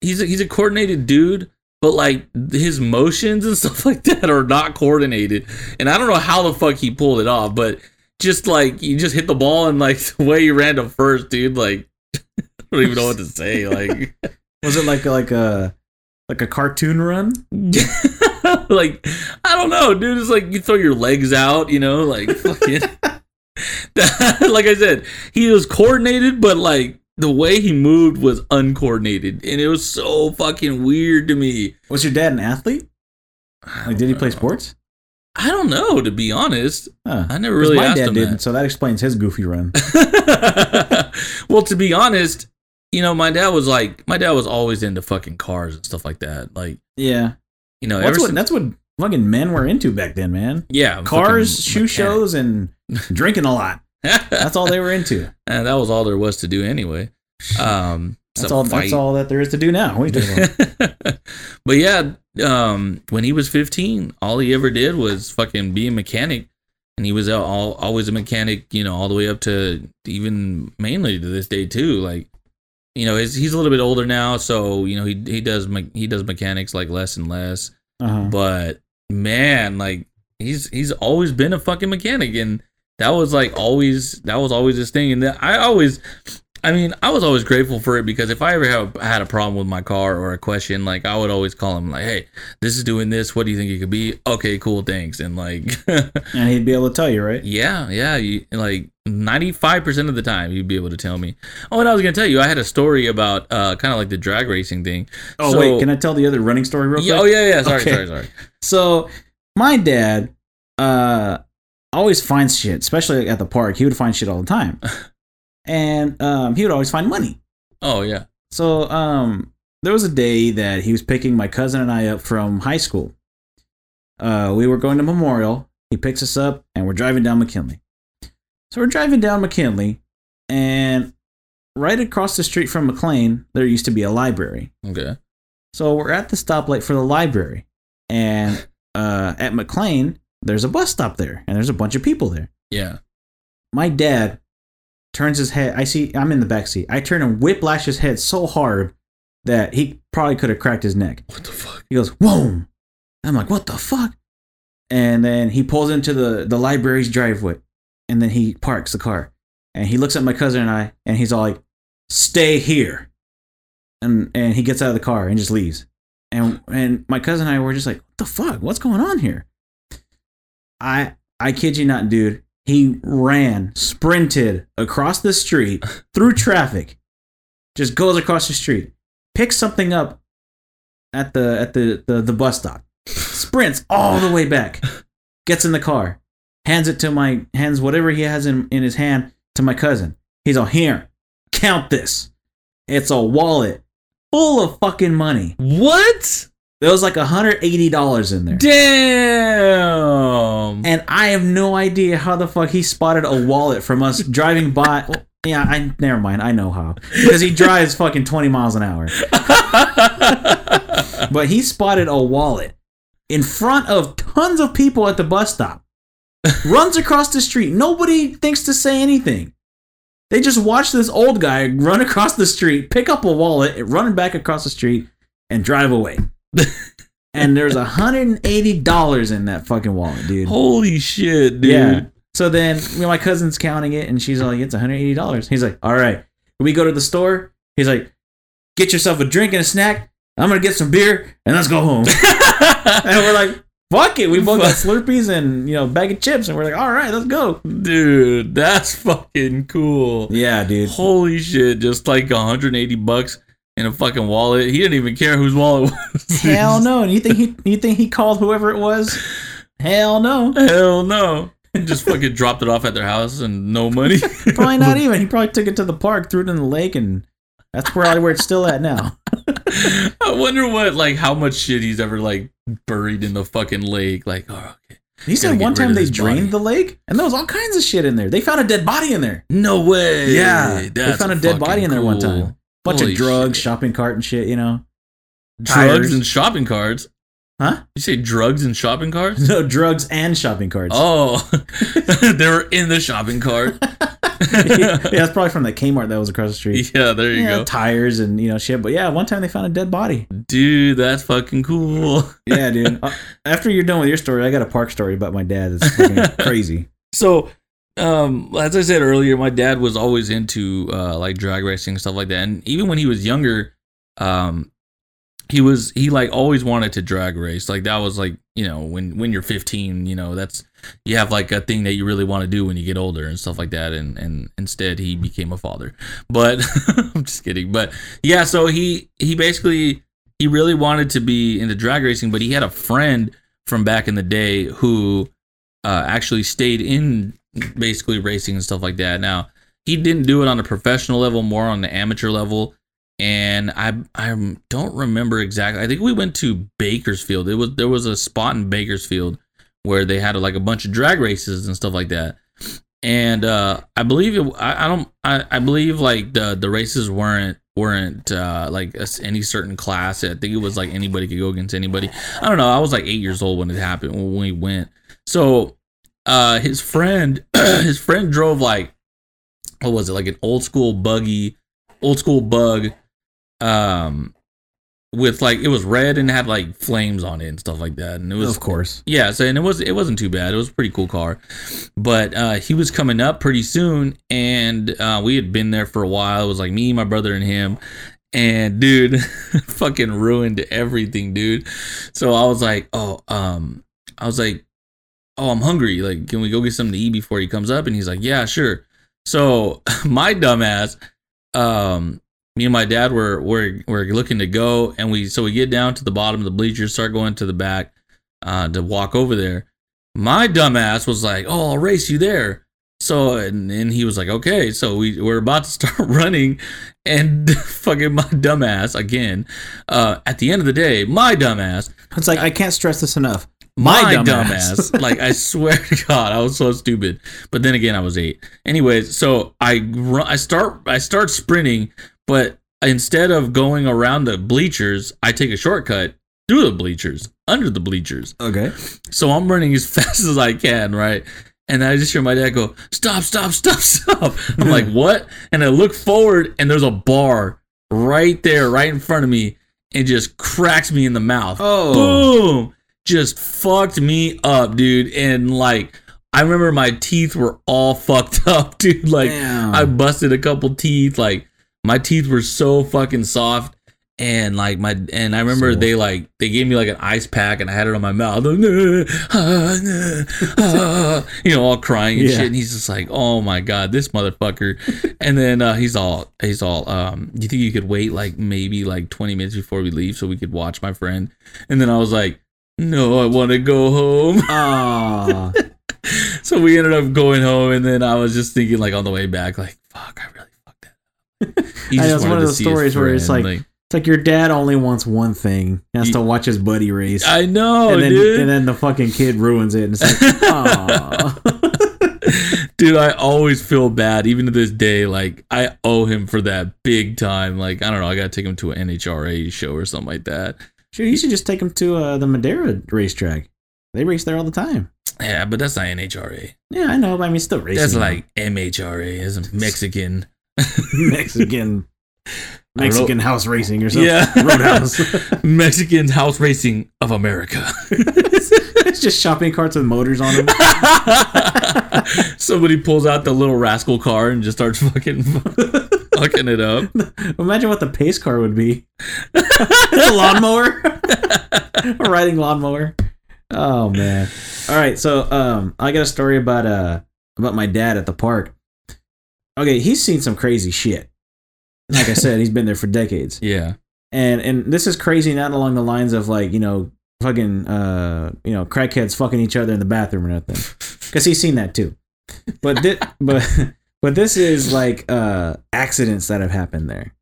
[SPEAKER 1] He's a, he's a coordinated dude, but like his motions and <laughs> stuff like that are not coordinated. And I don't know how the fuck he pulled it off, but just like you just hit the ball and like <laughs> the way you ran to first, dude, like <laughs> I don't even know what to say. Like
[SPEAKER 2] Was it like like a like a cartoon run?
[SPEAKER 1] like I don't know, dude. It's like you throw your legs out, you know, like fucking. like I said, he was coordinated, but like the way he moved was uncoordinated, and it was so fucking weird to me.
[SPEAKER 2] Was your dad an athlete? Like, did he play sports?
[SPEAKER 1] I don't know, to be honest.
[SPEAKER 2] Huh.
[SPEAKER 1] I never really
[SPEAKER 2] my
[SPEAKER 1] asked
[SPEAKER 2] dad
[SPEAKER 1] him
[SPEAKER 2] didn't,
[SPEAKER 1] that.
[SPEAKER 2] so that explains his goofy run. <laughs>
[SPEAKER 1] well, to be honest, you know, my dad was like, my dad was always into fucking cars and stuff like that. Like,
[SPEAKER 2] Yeah.
[SPEAKER 1] you know,
[SPEAKER 2] That's what
[SPEAKER 1] since,
[SPEAKER 2] that's what fucking men were into back then, man.
[SPEAKER 1] yeah,
[SPEAKER 2] Cars, shoe
[SPEAKER 1] fucking
[SPEAKER 2] shows, and <laughs> drinking a lot. That's all they were into. <laughs>
[SPEAKER 1] and that was all there was to do anyway. Um,
[SPEAKER 2] That's all. That's all that there is to do now. What are you talking about? <laughs>
[SPEAKER 1] but yeah, um, when he was 15, all he ever did was fucking be a mechanic, and he was all, always a mechanic, you know, all the way up to even mainly to this day too. Like, you know, he's, he's a little bit older now, so you know he he does me- he does mechanics like less and less.
[SPEAKER 2] Uh-huh.
[SPEAKER 1] But man, like he's he's always been a fucking mechanic, and that was like always that was always this thing. And that, I always, I mean, I was always grateful for it because if I ever have, had a problem with my car or a question, like I would always call him like, "Hey, this is doing this. What do you think it could be?" Okay, cool, thanks. And like, <laughs>
[SPEAKER 2] And he'd be able to tell you, right?
[SPEAKER 1] yeah, yeah, you, like ninety five percent of the time he'd be able to tell me. Oh, and I was gonna tell you, I had a story about uh, kind of like the drag racing thing.
[SPEAKER 2] Oh
[SPEAKER 1] So-
[SPEAKER 2] wait, can I tell the other running story real quick?
[SPEAKER 1] Oh yeah, yeah. Sorry,
[SPEAKER 2] Okay.
[SPEAKER 1] sorry, sorry.
[SPEAKER 2] So my dad uh always finds shit, especially at the park. He would find shit all the time. <laughs> and um he would always find money.
[SPEAKER 1] Oh yeah.
[SPEAKER 2] So um there was a day that he was picking my cousin and I up from high school. Uh we were going to Memorial. He picks us up and we're driving down McKinley. So we're driving down McKinley and right across the street from McLean there used to be a library.
[SPEAKER 1] Okay.
[SPEAKER 2] So we're at the stoplight for the library, and uh, at McLean, there's a bus stop there, and there's a bunch of people there.
[SPEAKER 1] Yeah.
[SPEAKER 2] My dad turns his head. I see I'm in the back seat. I turn and whiplash his head so hard that he probably could have cracked his neck.
[SPEAKER 1] What the fuck?
[SPEAKER 2] He goes, "Whoa!" I'm like, "What the fuck?" And then he pulls into the the library's driveway, and then he parks the car, and he looks at my cousin and I, and he's all like, "Stay here," and and he gets out of the car and just leaves, and and my cousin and I were just like, "What the fuck? What's going on here?" I I kid you not, dude. He ran, sprinted across the street <laughs> through traffic, just goes across the street, picks something up at the at the, the the bus stop sprints all the way back gets in the car hands it to my hands whatever he has in, in his hand to my cousin he's all here count this it's a wallet full of fucking money
[SPEAKER 1] What?
[SPEAKER 2] There was like $180 in there
[SPEAKER 1] Damn.
[SPEAKER 2] and i have no idea how the fuck he spotted a wallet from us <laughs> driving by well, yeah i never mind i know how because he drives fucking 20 miles an hour <laughs> but he spotted a wallet in front of tons of people at the bus stop. Runs across the street. Nobody thinks to say anything. They just watch this old guy run across the street, pick up a wallet, run back across the street, and drive away. <laughs> and there's $180 in that fucking wallet, dude.
[SPEAKER 1] Holy shit, dude.
[SPEAKER 2] Yeah. So then you know, my cousin's counting it, and she's like, "It's one hundred eighty dollars." He's like, "All right." We go to the store. He's like, "Get yourself a drink and a snack. I'm gonna get some beer, and let's go home." <laughs> and we're like, "Fuck it!" We both got Slurpees and you know bag of chips, and we're like, "All right, let's go."
[SPEAKER 1] Dude, that's fucking cool.
[SPEAKER 2] Yeah, dude.
[SPEAKER 1] Holy shit, just like 180 bucks in a fucking wallet. He didn't even care whose wallet it was. <laughs>
[SPEAKER 2] Hell no! And you think he you think he called whoever it was? Hell no.
[SPEAKER 1] Hell no. He just fucking dropped it off at their house and no money. <laughs>
[SPEAKER 2] Probably not even. He probably took it to the park, threw it in the lake, and that's probably where it's still at now. <laughs>
[SPEAKER 1] I wonder what, like, how much shit he's ever, like, buried in the fucking lake. Like, oh, okay.
[SPEAKER 2] He said one time they drained
[SPEAKER 1] body.
[SPEAKER 2] the lake, and there was all kinds of shit in there. They found a dead body in there.
[SPEAKER 1] No way.
[SPEAKER 2] Yeah, they found a dead body in there one time. Bunch
[SPEAKER 1] Holy
[SPEAKER 2] of drugs,
[SPEAKER 1] shit.
[SPEAKER 2] shopping cart and shit. You know,
[SPEAKER 1] drugs
[SPEAKER 2] tires.
[SPEAKER 1] and shopping carts.
[SPEAKER 2] huh?
[SPEAKER 1] You say drugs and shopping carts?
[SPEAKER 2] No drugs and shopping carts.
[SPEAKER 1] Oh, <laughs> <laughs> they were in the shopping cart. <laughs>
[SPEAKER 2] yeah, that's probably from the Kmart that was across the street.
[SPEAKER 1] Yeah, there you
[SPEAKER 2] Yeah,
[SPEAKER 1] go.
[SPEAKER 2] tires and you know shit. But yeah, one time they found a dead body.
[SPEAKER 1] Dude, that's fucking cool.
[SPEAKER 2] Yeah, dude. Uh, After you're done with your story, I got a park story about my dad. It's fucking crazy.
[SPEAKER 1] So, um, as I said earlier, my dad was always into uh, like drag racing and stuff like that. And even when he was younger, um, he was he like always wanted to drag race. Like that was like you know when when you're 15, you know that's you have like a thing that you really want to do when you get older and stuff like that. And and instead he became a father. But <laughs> I'm just kidding. But yeah, so he he basically he really wanted to be into drag racing, but he had a friend from back in the day who uh, actually stayed in basically racing and stuff like that. Now he didn't do it on a professional level, more on the amateur level. and I I don't remember exactly. I think we went to Bakersfield. It was there was a spot in Bakersfield where they had like a bunch of drag races and stuff like that. And uh, I believe it. I, I don't. I, I believe like the the races weren't weren't uh, like a any certain class. I think it was like anybody could go against anybody. I don't know. I was like eight years old when it happened when we went. So uh, his friend <clears throat> his friend drove like what was it like an old school buggy, old school bug, um, with like it was red and had like flames on it and stuff like that. And it was
[SPEAKER 2] of course.
[SPEAKER 1] yeah, so and it was it wasn't too bad. It was a pretty cool car, but uh, he was coming up pretty soon, and uh, we had been there for a while. It was like me, my brother, and him. And dude, <laughs> fucking ruined everything, dude. So I was like, oh, um, I was like, oh, I'm hungry. Like, can we go get something to eat before he comes up? And he's like, yeah, sure. So <laughs> my dumbass, um, me and my dad were were were looking to go, and we so we get down to the bottom of the bleachers, start going to the back uh, to walk over there. My dumbass was like, "Oh, I'll race you there." So and, and he was like, "Okay." So we we're about to <laughs> start running, and <laughs> fucking my dumbass again. Uh, at the end of the day, my dumbass
[SPEAKER 2] It's like I can't stress this enough.
[SPEAKER 1] My,
[SPEAKER 2] My
[SPEAKER 1] dumbass.
[SPEAKER 2] dumbass. <laughs>
[SPEAKER 1] like I swear to God, I was so stupid. But then again, I was eight. Anyways, so I run, I start I start sprinting, but instead of going around the bleachers, I take a shortcut through the bleachers, under the bleachers.
[SPEAKER 2] Okay.
[SPEAKER 1] So I'm running as <laughs> fast as I can, right? And I just hear my dad go, "Stop! Stop! Stop! Stop!" I'm like, <laughs> "What?" And I look forward, and there's a bar right there, right in front of me, and just cracks me in the mouth
[SPEAKER 2] Oh.
[SPEAKER 1] boom just fucked me up dude. And like i remember my teeth were all <laughs> fucked up dude. Like
[SPEAKER 2] Damn.
[SPEAKER 1] i busted a couple teeth. Like my teeth were so fucking soft. And like my and i remember
[SPEAKER 2] So-
[SPEAKER 1] they like they gave me like an ice pack and i had it on my mouth. <laughs> You know all crying and
[SPEAKER 2] Yeah.
[SPEAKER 1] shit and he's just like oh my god this motherfucker. <laughs> And then uh, he's all he's all um you think you could wait like maybe like 20 minutes before we leave so we could watch my friend? And then i was like no i want to go home <laughs>
[SPEAKER 2] Aw.
[SPEAKER 1] so we ended up going home and then i was just thinking like on the way back like fuck i really fucked that up. He
[SPEAKER 2] I know,
[SPEAKER 1] just
[SPEAKER 2] it's one of those stories where it's
[SPEAKER 1] friend,
[SPEAKER 2] like- It's like your dad only wants one thing. He has
[SPEAKER 1] Ye-
[SPEAKER 2] to watch his buddy race.
[SPEAKER 1] i know
[SPEAKER 2] and then,
[SPEAKER 1] dude
[SPEAKER 2] and then the fucking kid ruins it. And it's like, <laughs> aw.
[SPEAKER 1] dude i always feel bad even to this day like i owe him for that big time like i don't know i gotta take him to an nhra show or something like that
[SPEAKER 2] Sure, you should just take them to uh, the Madera racetrack. They race there all the time.
[SPEAKER 1] yeah but that's not nhra
[SPEAKER 2] Yeah, I know, but I mean, still racing.
[SPEAKER 1] that's like mhra as Mexican <laughs> <laughs>
[SPEAKER 2] Mexican Mexican house racing or something.
[SPEAKER 1] yeah <laughs>
[SPEAKER 2] Roadhouse.
[SPEAKER 1] mexican house racing of america
[SPEAKER 2] it's just shopping carts with motors on them.
[SPEAKER 1] somebody pulls out the little rascal car and just starts fucking fucking it up <laughs>
[SPEAKER 2] Imagine what the pace car would be. <laughs> it's a lawnmower. <laughs> a riding lawnmower. Oh man. All right, so um I got a story about uh about my dad at the park. Okay, he's seen some crazy shit. Like I said, he's been there for decades.
[SPEAKER 1] yeah
[SPEAKER 2] And and this is crazy not along the lines of like, you know, fucking uh, you know, crackheads fucking each other in the bathroom or nothing. Cuz he's seen that too. But but but this is like uh accidents that have happened there.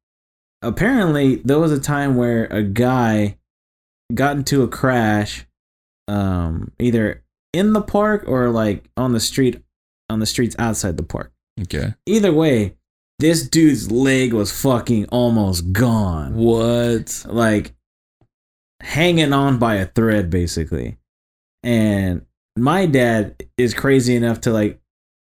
[SPEAKER 2] Apparently, there was a time where a guy got into a crash um either in the park or like on the street on the streets outside the park.
[SPEAKER 1] okay
[SPEAKER 2] Either way, this dude's leg was fucking almost gone
[SPEAKER 1] what
[SPEAKER 2] like hanging on by a thread basically and my dad is crazy enough to like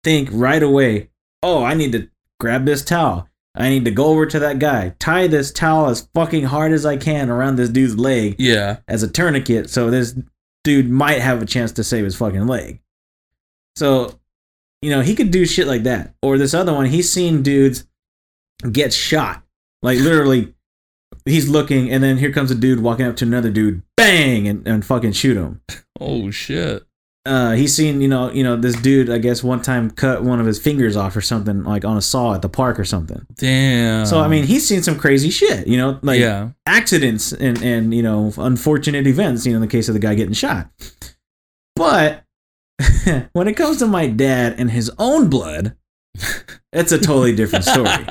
[SPEAKER 2] think right away oh i need to grab this towel. I need to go over to that guy. Tie this towel as fucking hard as i can around this dude's leg
[SPEAKER 1] yeah.
[SPEAKER 2] as a tourniquet so this dude might have a chance to save his fucking leg. So you know he could do shit like that. Or this other one he's seen dudes get shot. Like literally he's looking and then here comes a dude walking up to another dude bang and, and fucking shoot him.
[SPEAKER 1] Oh shit
[SPEAKER 2] uh he's seen you know you know this dude i guess one time cut one of his fingers off or something like on a saw at the park or something.
[SPEAKER 1] Damn.
[SPEAKER 2] So i mean he's seen some crazy shit you know like
[SPEAKER 1] yeah.
[SPEAKER 2] accidents and and you know unfortunate events you know in the case of the guy getting shot. But <laughs> when it comes to my dad and his own blood it's a totally different story. <laughs>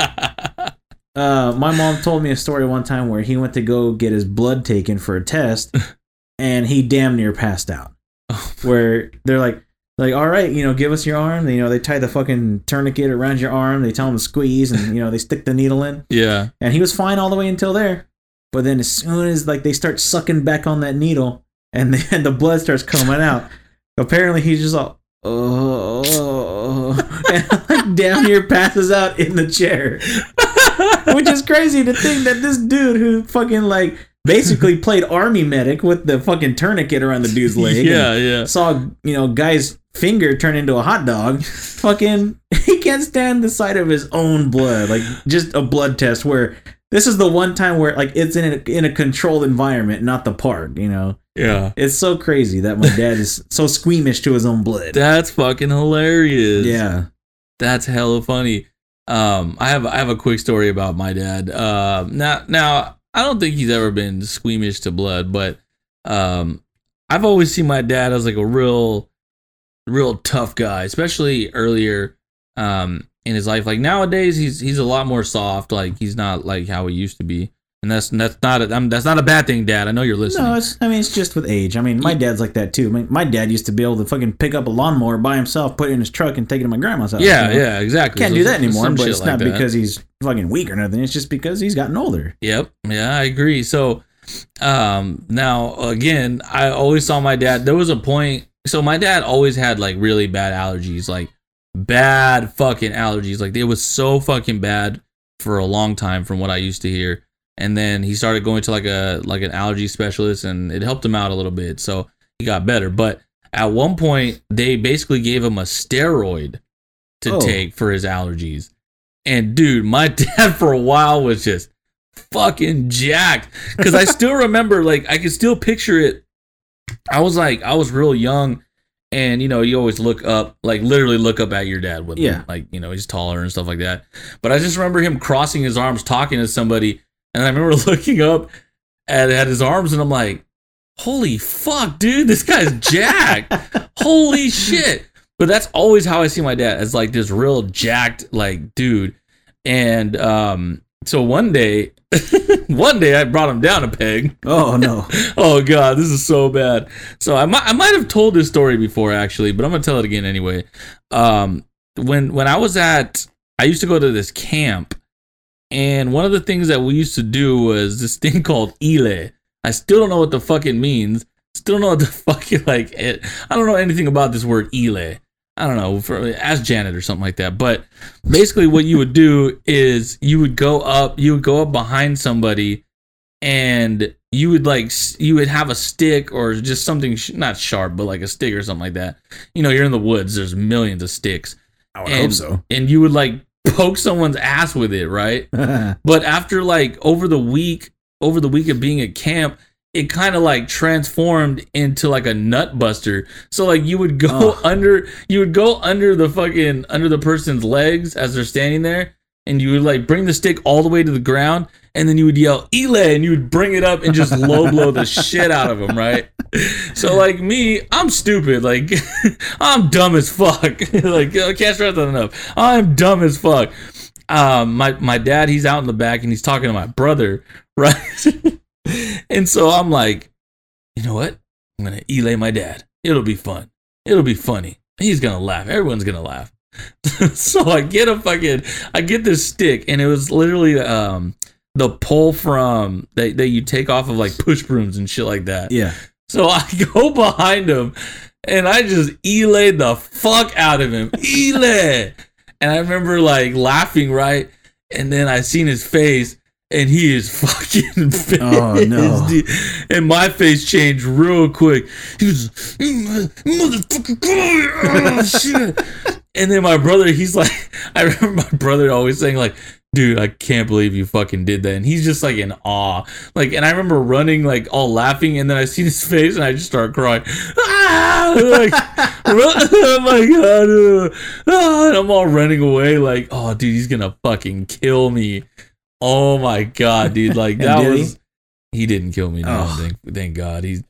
[SPEAKER 2] Uh, my mom told me a story one time where he went to go get his blood taken for a test, <laughs> and he damn near passed out. <laughs> Where they're like, like, all right, you know, give us your arm. You know, they tie the fucking tourniquet around your arm. They tell him to squeeze, and you know, they stick the needle in. <laughs>
[SPEAKER 1] Yeah.
[SPEAKER 2] And he was fine all the way until there. But then as soon as like they start sucking back on that needle, and <laughs> then the blood starts coming out, apparently he's just all. Oh, and like damn near passes out in the chair which is crazy to think that this dude who fucking like basically <laughs> played army medic with the fucking tourniquet around the dude's leg.
[SPEAKER 1] Yeah, yeah.
[SPEAKER 2] Saw you know guy's finger turn into a hot dog. <laughs> fucking he can't stand the sight of his own blood. Like just a blood test where this is the one time where like it's in a, in a controlled environment, not the park. You know,
[SPEAKER 1] Yeah.
[SPEAKER 2] it's so crazy that my dad is <laughs> so squeamish to his own blood.
[SPEAKER 1] That's fucking hilarious.
[SPEAKER 2] Yeah.
[SPEAKER 1] That's hella funny. Um, I have I have a quick story about my dad. Uh, now now I don't think he's ever been squeamish to blood, but um, I've always seen my dad as like a real, real tough guy, especially earlier um in his life. Like nowadays, he's he's a lot more soft. Like he's not like how he used to be, and that's that's not a, I'm, that's not a bad thing, Dad. I know you're listening.
[SPEAKER 2] No, it's. I mean, it's just with age. I mean, my dad's like that too. I mean, my dad used to be able to fucking pick up a lawnmower by himself, put it in his truck, and take it to my grandma's house.
[SPEAKER 1] yeah,
[SPEAKER 2] you know?
[SPEAKER 1] yeah, exactly.
[SPEAKER 2] Can't
[SPEAKER 1] So
[SPEAKER 2] do that anymore. But it's
[SPEAKER 1] like
[SPEAKER 2] not
[SPEAKER 1] that.
[SPEAKER 2] because he's fucking weak or nothing. It's just because he's gotten older.
[SPEAKER 1] Yep. Yeah, I agree. So, um, now again, I always saw my dad. There was a point. So my dad always had like really bad allergies, like bad fucking allergies. Like it was so fucking bad for a long time, from what I used to hear. And then he started going to like a like an allergy specialist, and it helped him out a little bit. So he got better. But at one point, they basically gave him a steroid to
[SPEAKER 2] Oh.
[SPEAKER 1] take for his allergies. And dude, my <laughs> dad for a while was just fucking jacked because I still <laughs> remember, like, I can still picture it. I was like, I was real young, and you know, you always look up, like, literally look up at your dad with
[SPEAKER 2] Yeah.
[SPEAKER 1] him, like, you know, he's taller and stuff like that. But I just remember him crossing his arms, talking to somebody, and I remember <laughs> looking up at, at his arms, and I'm like, holy fuck, dude, this guy's jacked. <laughs> holy shit. But that's always how I see my dad as like this real jacked like dude. And um so one day <laughs> one day I brought him down a peg.
[SPEAKER 2] Oh no.
[SPEAKER 1] Oh god, this is so bad. So I might I might have told this story before actually, but I'm to tell it again anyway. Um when when I was at I used to go to this camp and one of the things that we used to do was this thing <laughs> called ile. I still don't know what the fuck it means. Still don't know what the <laughs> fuck it like it. I don't know anything about this word ile. I don't know. For, ask Janet or something like that. But basically, what you would do is you would go up. You would go up behind somebody, and you would like you would have a stick or just something sh- not sharp, but like a stick or something like that. You know, you're in the woods. There's millions of sticks,
[SPEAKER 2] I would
[SPEAKER 1] and
[SPEAKER 2] hope so.
[SPEAKER 1] and you would like poke someone's ass with it, right? <laughs> But after like over the week, over the week of being at camp, it kind of like transformed into like a nut buster. So like you would go
[SPEAKER 2] Ugh.
[SPEAKER 1] under, you would go under the fucking under the person's legs as they're standing there, and you would like bring the stick all the way to the ground, and then you would yell "Ele," and you would bring it up and just low blow the shit out of him, right? So like me, I'm stupid. Like <laughs> I'm dumb as fuck. <laughs> like I can't stress that enough. I'm dumb as fuck. Um, my my dad, he's out in the back and he's talking to my brother, <laughs> right? and so I'm like, you know what? I'm gonna elay my dad. It'll be fun. It'll be funny. He's gonna laugh. Everyone's gonna laugh. <laughs> so I get a fucking, I get this stick, and it was literally um the pull from that that you take off of like push brooms and shit like that.
[SPEAKER 2] yeah.
[SPEAKER 1] So I <laughs> go behind him and I just elay the fuck out of him. Elay! And I remember like laughing, right? And then I seen his face and he is fucking <laughs> pissed.
[SPEAKER 2] Oh, no.
[SPEAKER 1] And my face changed real quick. He was motherfucker, come here. Oh, shit. And then my brother, he's like, <laughs> I remember my brother always saying, like, dude, I can't believe you fucking did that. And he's just like in awe. Like, and I remember running, like, all laughing, and then I see his <laughs> face and I just start crying. Ah! Like, <laughs> oh my god. uh, ah, and I'm all running away, like, oh, dude, he's gonna fucking kill me. Oh my god, dude. Like, that
[SPEAKER 2] did he?
[SPEAKER 1] was. He didn't kill me. No,
[SPEAKER 2] Oh.
[SPEAKER 1] thank, thank God. He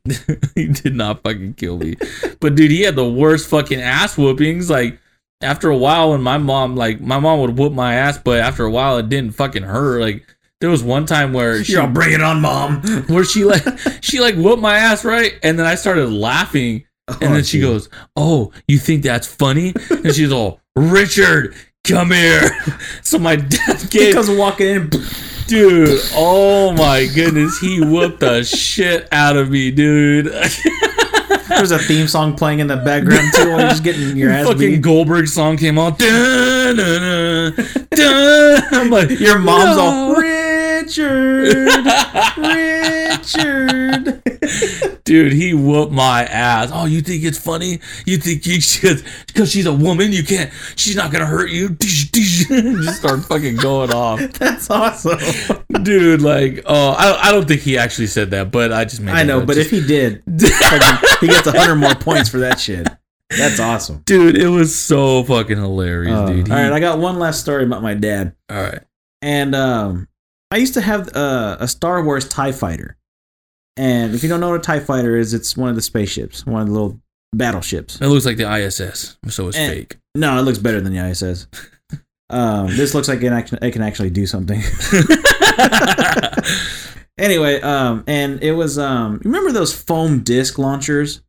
[SPEAKER 1] he did not fucking kill me. But dude, he had the worst fucking ass whoopings. Like after a while, when my mom like my mom would whoop my ass, but after a while, it didn't fucking hurt. Like there was one time where she
[SPEAKER 2] You're all bring it on, mom. <laughs>
[SPEAKER 1] where she like she like whooped my ass right, and then I started laughing, and oh, then she goes, "Oh, you think that's funny?" And she's all, "Richard, come here." <laughs> So my dad
[SPEAKER 2] He comes walking in.
[SPEAKER 1] dude. Oh my goodness, he whooped the shit out of me, dude. <laughs>
[SPEAKER 2] There's a theme song playing in the background too while you're just getting your <laughs> ass
[SPEAKER 1] Fucking
[SPEAKER 2] beat.
[SPEAKER 1] Goldberg song came on. Dun, dun, dun. I'm like,
[SPEAKER 2] Your mom's
[SPEAKER 1] no.
[SPEAKER 2] all Richard, Richard. <laughs>
[SPEAKER 1] Dude, he whooped my ass. Oh, you think it's funny? You think you should, because she's a woman, you can't, she's not gonna hurt you. <laughs> Just start fucking going off. <laughs>
[SPEAKER 2] That's awesome.
[SPEAKER 1] Dude, like, oh, I, I don't think he actually said that, but I just made it.
[SPEAKER 2] I
[SPEAKER 1] know,
[SPEAKER 2] but
[SPEAKER 1] Just-
[SPEAKER 2] if he did, <laughs> he gets hundred more points for that shit. That's awesome.
[SPEAKER 1] dude, it was so fucking hilarious,
[SPEAKER 2] Uh,
[SPEAKER 1] dude. He-
[SPEAKER 2] all right, I got one last story about my dad.
[SPEAKER 1] all right.
[SPEAKER 2] and um, I used to have uh, a Star Wars Tie Fighter. And if you don't know what a Tie Fighter is, it's one of the spaceships, one of the little battleships.
[SPEAKER 1] It looks like the ISS, so it's
[SPEAKER 2] Eh.
[SPEAKER 1] fake.
[SPEAKER 2] No, it looks better than the ISS. Um, this looks like it, act- it can actually do something. <laughs> anyway, um, and it was um, remember those foam disc launchers?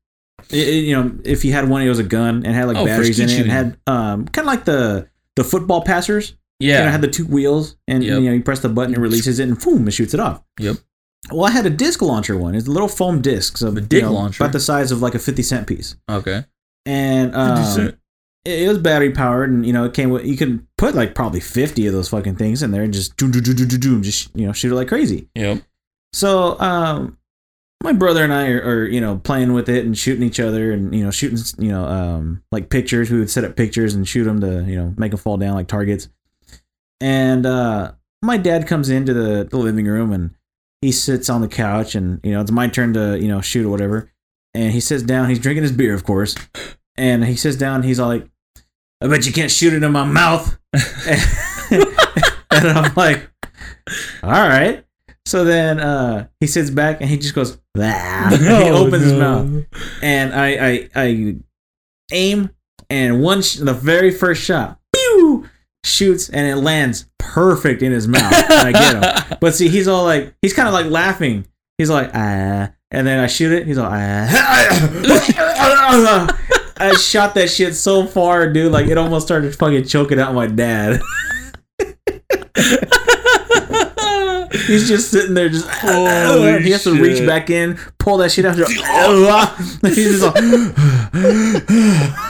[SPEAKER 2] It- it- you know, if you had one, it was a gun and had like
[SPEAKER 1] Oh,
[SPEAKER 2] batteries in it,
[SPEAKER 1] skeet
[SPEAKER 2] and had um, kind of like the the football passers.
[SPEAKER 1] yeah.
[SPEAKER 2] You know, had the two wheels, and
[SPEAKER 1] Yep.
[SPEAKER 2] you know, you press the button, it releases it, and boom, it shoots it off.
[SPEAKER 1] Yep.
[SPEAKER 2] Well, I had a disc launcher one. It's a little foam discs of
[SPEAKER 1] A
[SPEAKER 2] know,
[SPEAKER 1] launcher?
[SPEAKER 2] about the size of like a fifty cent piece,
[SPEAKER 1] okay.
[SPEAKER 2] and um, it, it was battery powered, and you know, it came with you could put like probably fifty of those fucking things in there, and just doom, doom, doom, doom, doom, doom, just you know, shoot it like crazy.
[SPEAKER 1] Yep.
[SPEAKER 2] So, um, my brother and I are, are, you know, playing with it and shooting each other and, you know, shooting, you know, um, like pictures. We would set up pictures and shoot them to, you know, make them fall down like targets. And, uh, my dad comes into the, the living room and he sits on the couch and, you know, it's my turn to, you know, shoot or whatever. And he sits down, he's drinking his beer, of course. And he sits down, he's all like, I bet you can't shoot it in my mouth. <laughs> and I'm like, all right. So then uh, he sits back and he just goes, "Ah." <laughs> he
[SPEAKER 1] Oh,
[SPEAKER 2] opens his mouth, and I, I, I aim, and one, sh- the very first shot, shoots, and it lands perfect in his mouth. and I get him. <laughs> But see, he's all like, he's kind of like laughing. He's like, ah, and then I shoot it. He's all, ah. <laughs> I shot that shit so far, dude. Like it almost started fucking choking out my dad. <laughs> He's just sitting there, just he has to reach back in, pull that shit out. He's just like,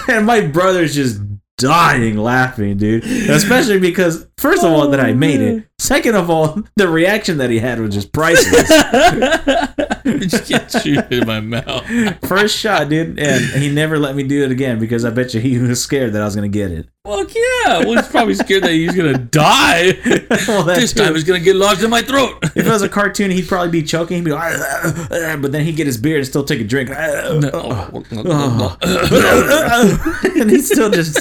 [SPEAKER 2] and my brother's just dying laughing, dude. Especially because, first of all, that I made it. Second of all, the reaction that he had was just priceless. <laughs>
[SPEAKER 1] just get shoot in my mouth.
[SPEAKER 2] First shot, dude, and he never let me do it again because I bet you he was scared that I was gonna get it.
[SPEAKER 1] Fuck yeah. Well, he's probably scared that he's gonna die. <laughs>
[SPEAKER 2] Well,
[SPEAKER 1] this
[SPEAKER 2] too.
[SPEAKER 1] time he's gonna get lodged in my throat.
[SPEAKER 2] If it was a cartoon, he'd probably be choking. He'd be like, ah, but then he'd get his beer and still take a drink. Ah. <laughs> and he'd still just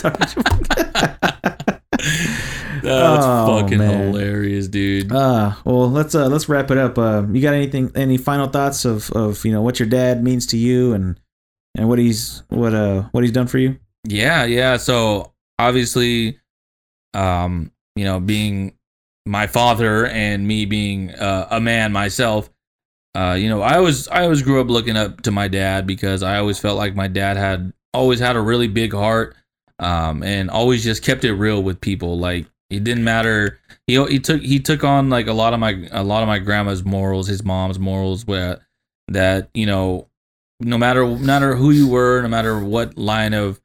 [SPEAKER 1] That's
[SPEAKER 2] Oh,
[SPEAKER 1] fucking
[SPEAKER 2] man.
[SPEAKER 1] hilarious, dude.
[SPEAKER 2] Uh, well, let's uh, let's wrap it up. Uh, you got anything? Any final thoughts of, of you know what your dad means to you and and what he's what uh what he's done for you?
[SPEAKER 1] Yeah, yeah. So obviously, um, you know, being my father and me being uh, a man myself, uh, you know, I always I always grew up looking up to my dad because I always felt like my dad had always had a really big heart, um, and always just kept it real with people. Like it didn't matter. He he took he took on like a lot of my a lot of my grandma's morals, his mom's morals, where that you know, no matter no matter who you were, no matter what line of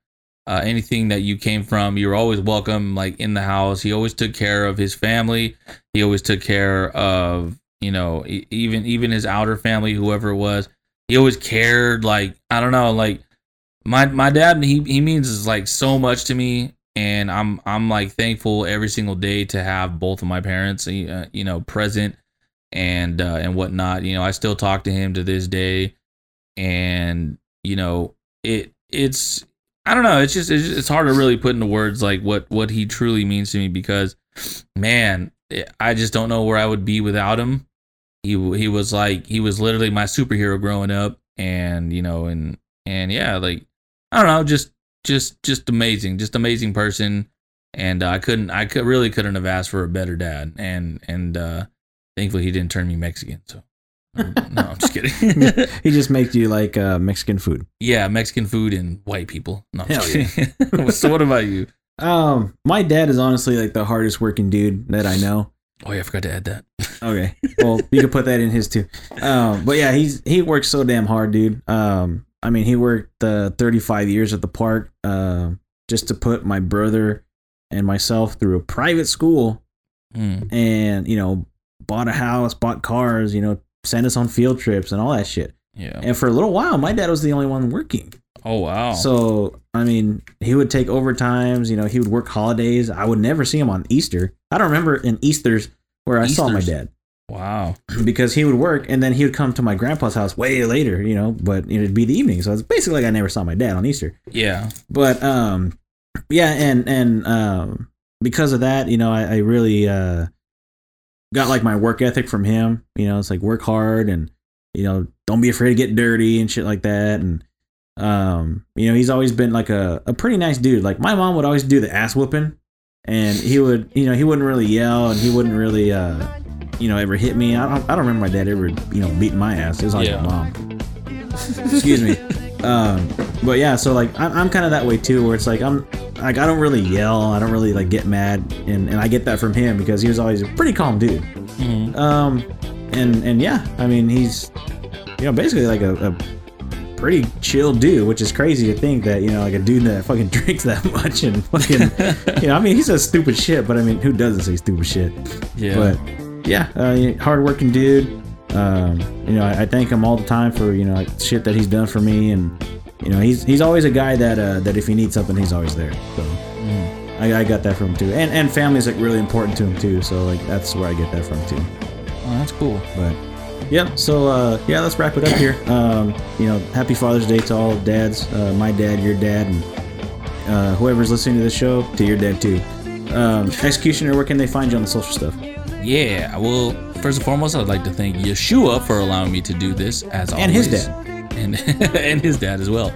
[SPEAKER 1] uh, anything that you came from, you were always welcome, like in the house. He always took care of his family. He always took care of, you know, even even his outer family, whoever it was. He always cared. Like I don't know, like my my dad. He he means like so much to me, and I'm I'm like thankful every single day to have both of my parents, uh, you know, present and uh, and whatnot. You know, I still talk to him to this day, and you know, it it's I don't know. It's just, it's just it's hard to really put into words like what what he truly means to me because, man, I just don't know where I would be without him. He he was like he was literally my superhero growing up, and you know, and and yeah, like I don't know, just just just amazing, just amazing person. And uh, I couldn't, I could really couldn't have asked for a better dad. And and uh, thankfully he didn't turn me Mexican. So no, I'm just kidding. <laughs> <laughs>
[SPEAKER 2] He just makes you like uh, Mexican food.
[SPEAKER 1] yeah, Mexican food and white people. No, kidding. <laughs> so what about you?
[SPEAKER 2] Um, my dad is honestly like the hardest working dude that I know.
[SPEAKER 1] Oh yeah, I forgot to add that.
[SPEAKER 2] Okay. Well, you can put that in his too. Um, but yeah, he's he works so damn hard, dude. Um, I mean, he worked uh, 35 years at the park uh, just to put my brother and myself through a private school,
[SPEAKER 1] Mm,
[SPEAKER 2] and you know, bought a house, bought cars, you know, sent us on field trips and all that shit.
[SPEAKER 1] yeah.
[SPEAKER 2] And for a little while, my dad was the only one working.
[SPEAKER 1] Oh wow.
[SPEAKER 2] So I mean, he would take overtimes. You know, he would work holidays. I would never see him on Easter. I don't remember in Easter's where I saw my dad
[SPEAKER 1] wow.
[SPEAKER 2] because he would work and then he would come to my grandpa's house way later. You know, but it'd be the evening, so it's basically like I never saw my dad on Easter.
[SPEAKER 1] Yeah.
[SPEAKER 2] But um, yeah, and and um, because of that, you know, I, I really uh got like my work ethic from him. You know, it's like work hard and you know, don't be afraid to get dirty and shit like that. And um, you know, he's always been like a, a pretty nice dude. Like my mom would always do the ass whooping and he would, you know, he wouldn't really yell and he wouldn't really uh you know, ever hit me. I don't I don't remember my dad ever, you know, beating my ass. It was always
[SPEAKER 1] Yeah.
[SPEAKER 2] my mom. Excuse me. Um, but yeah, so like I'm, I'm kind of that way too, where it's like I'm like I don't really yell, I don't really like get mad, and, and I get that from him because he was always a pretty calm dude.
[SPEAKER 1] Mhm.
[SPEAKER 2] Um, and and yeah, I mean he's you know basically like a, a pretty chill dude, which is crazy to think that you know like a dude that fucking <laughs> drinks that much and fucking <laughs> you know I mean he says stupid shit, but I mean who doesn't say stupid shit?
[SPEAKER 1] Yeah.
[SPEAKER 2] But yeah, uh, hardworking dude. Um, you know, I, I thank him all the time for you know like, shit that he's done for me, and you know he's he's always a guy that uh, that if he needs something, he's always there. So
[SPEAKER 1] Mm.
[SPEAKER 2] I, I got that from him too, and and family is like really important to him too. So like that's where I get that from too.
[SPEAKER 1] Oh, that's cool.
[SPEAKER 2] But yeah, so uh, yeah, let's wrap it up here. Um, you know, happy Father's Day to all dads, uh, my dad, your dad, and uh, whoever's listening to this show, to your dad too. Um, Executioner, where can they find you on the social stuff?
[SPEAKER 1] Yeah, well, first and foremost, I'd like to thank Yeshua for allowing me to do this, as always.
[SPEAKER 2] And his dad.
[SPEAKER 1] And, <laughs> and his dad as well.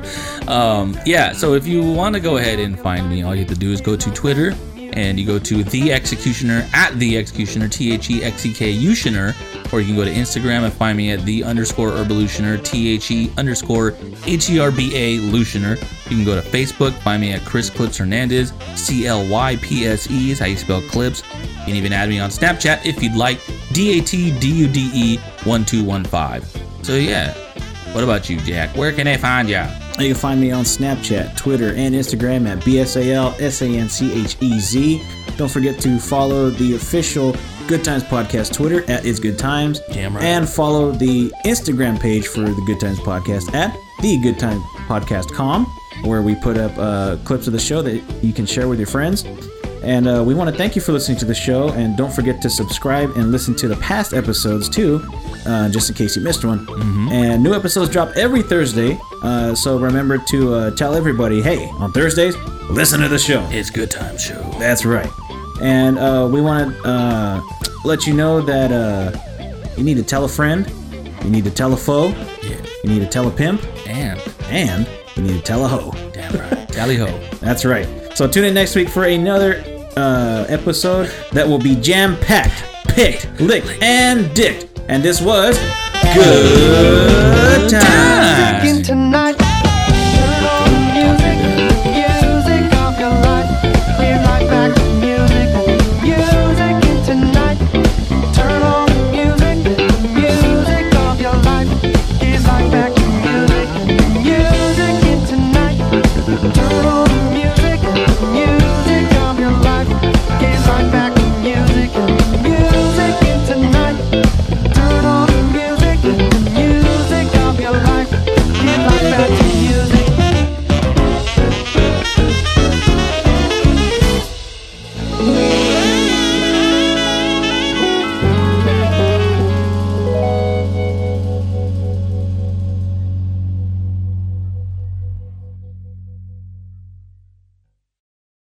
[SPEAKER 1] Um, yeah, so if you want to go ahead and find me, all you have to do is go to Twitter and you go to The Executioner, at The Executioner, T H E X E K Utioner, or you can go to Instagram and find me at The underscore Herbalutioner, T H E underscore H E R B A Lutioner. You can go to Facebook, find me at Chris Clypse Hernandez, C L Y P S E is how you spell clips. You can even add me on Snapchat if you'd like, D A T D U D E 1215. So yeah, what about you, Jack? Where can they find ya?
[SPEAKER 2] You can find me on Snapchat, Twitter, and Instagram at BSALSANCHEZ. Don't forget to follow the official Good Times Podcast Twitter at It's Good Times.
[SPEAKER 1] Damn right.
[SPEAKER 2] And follow the Instagram page for the Good Times Podcast at the Good Times Podcast.com, where we put up uh, clips of the show that you can share with your friends. And uh, we want to thank you for listening to the show. And don't forget to subscribe and listen to the past episodes too, uh, just in case you missed one. And new episodes drop every Thursday. Uh, so remember to uh, tell everybody hey, on Thursdays, listen to the show.
[SPEAKER 1] It's Good Time Show.
[SPEAKER 2] That's right. And uh, we want to uh, let you know that uh, you need to tell a friend, you need to tell a foe,
[SPEAKER 1] Yeah.
[SPEAKER 2] you need to tell a pimp,
[SPEAKER 1] And
[SPEAKER 2] and you need to tell a hoe.
[SPEAKER 1] damn right. Tally ho. <laughs>
[SPEAKER 2] That's right. So tune in next week for another uh, episode that will be jam packed, picked, licked, and dicked. And this was Good
[SPEAKER 1] Time.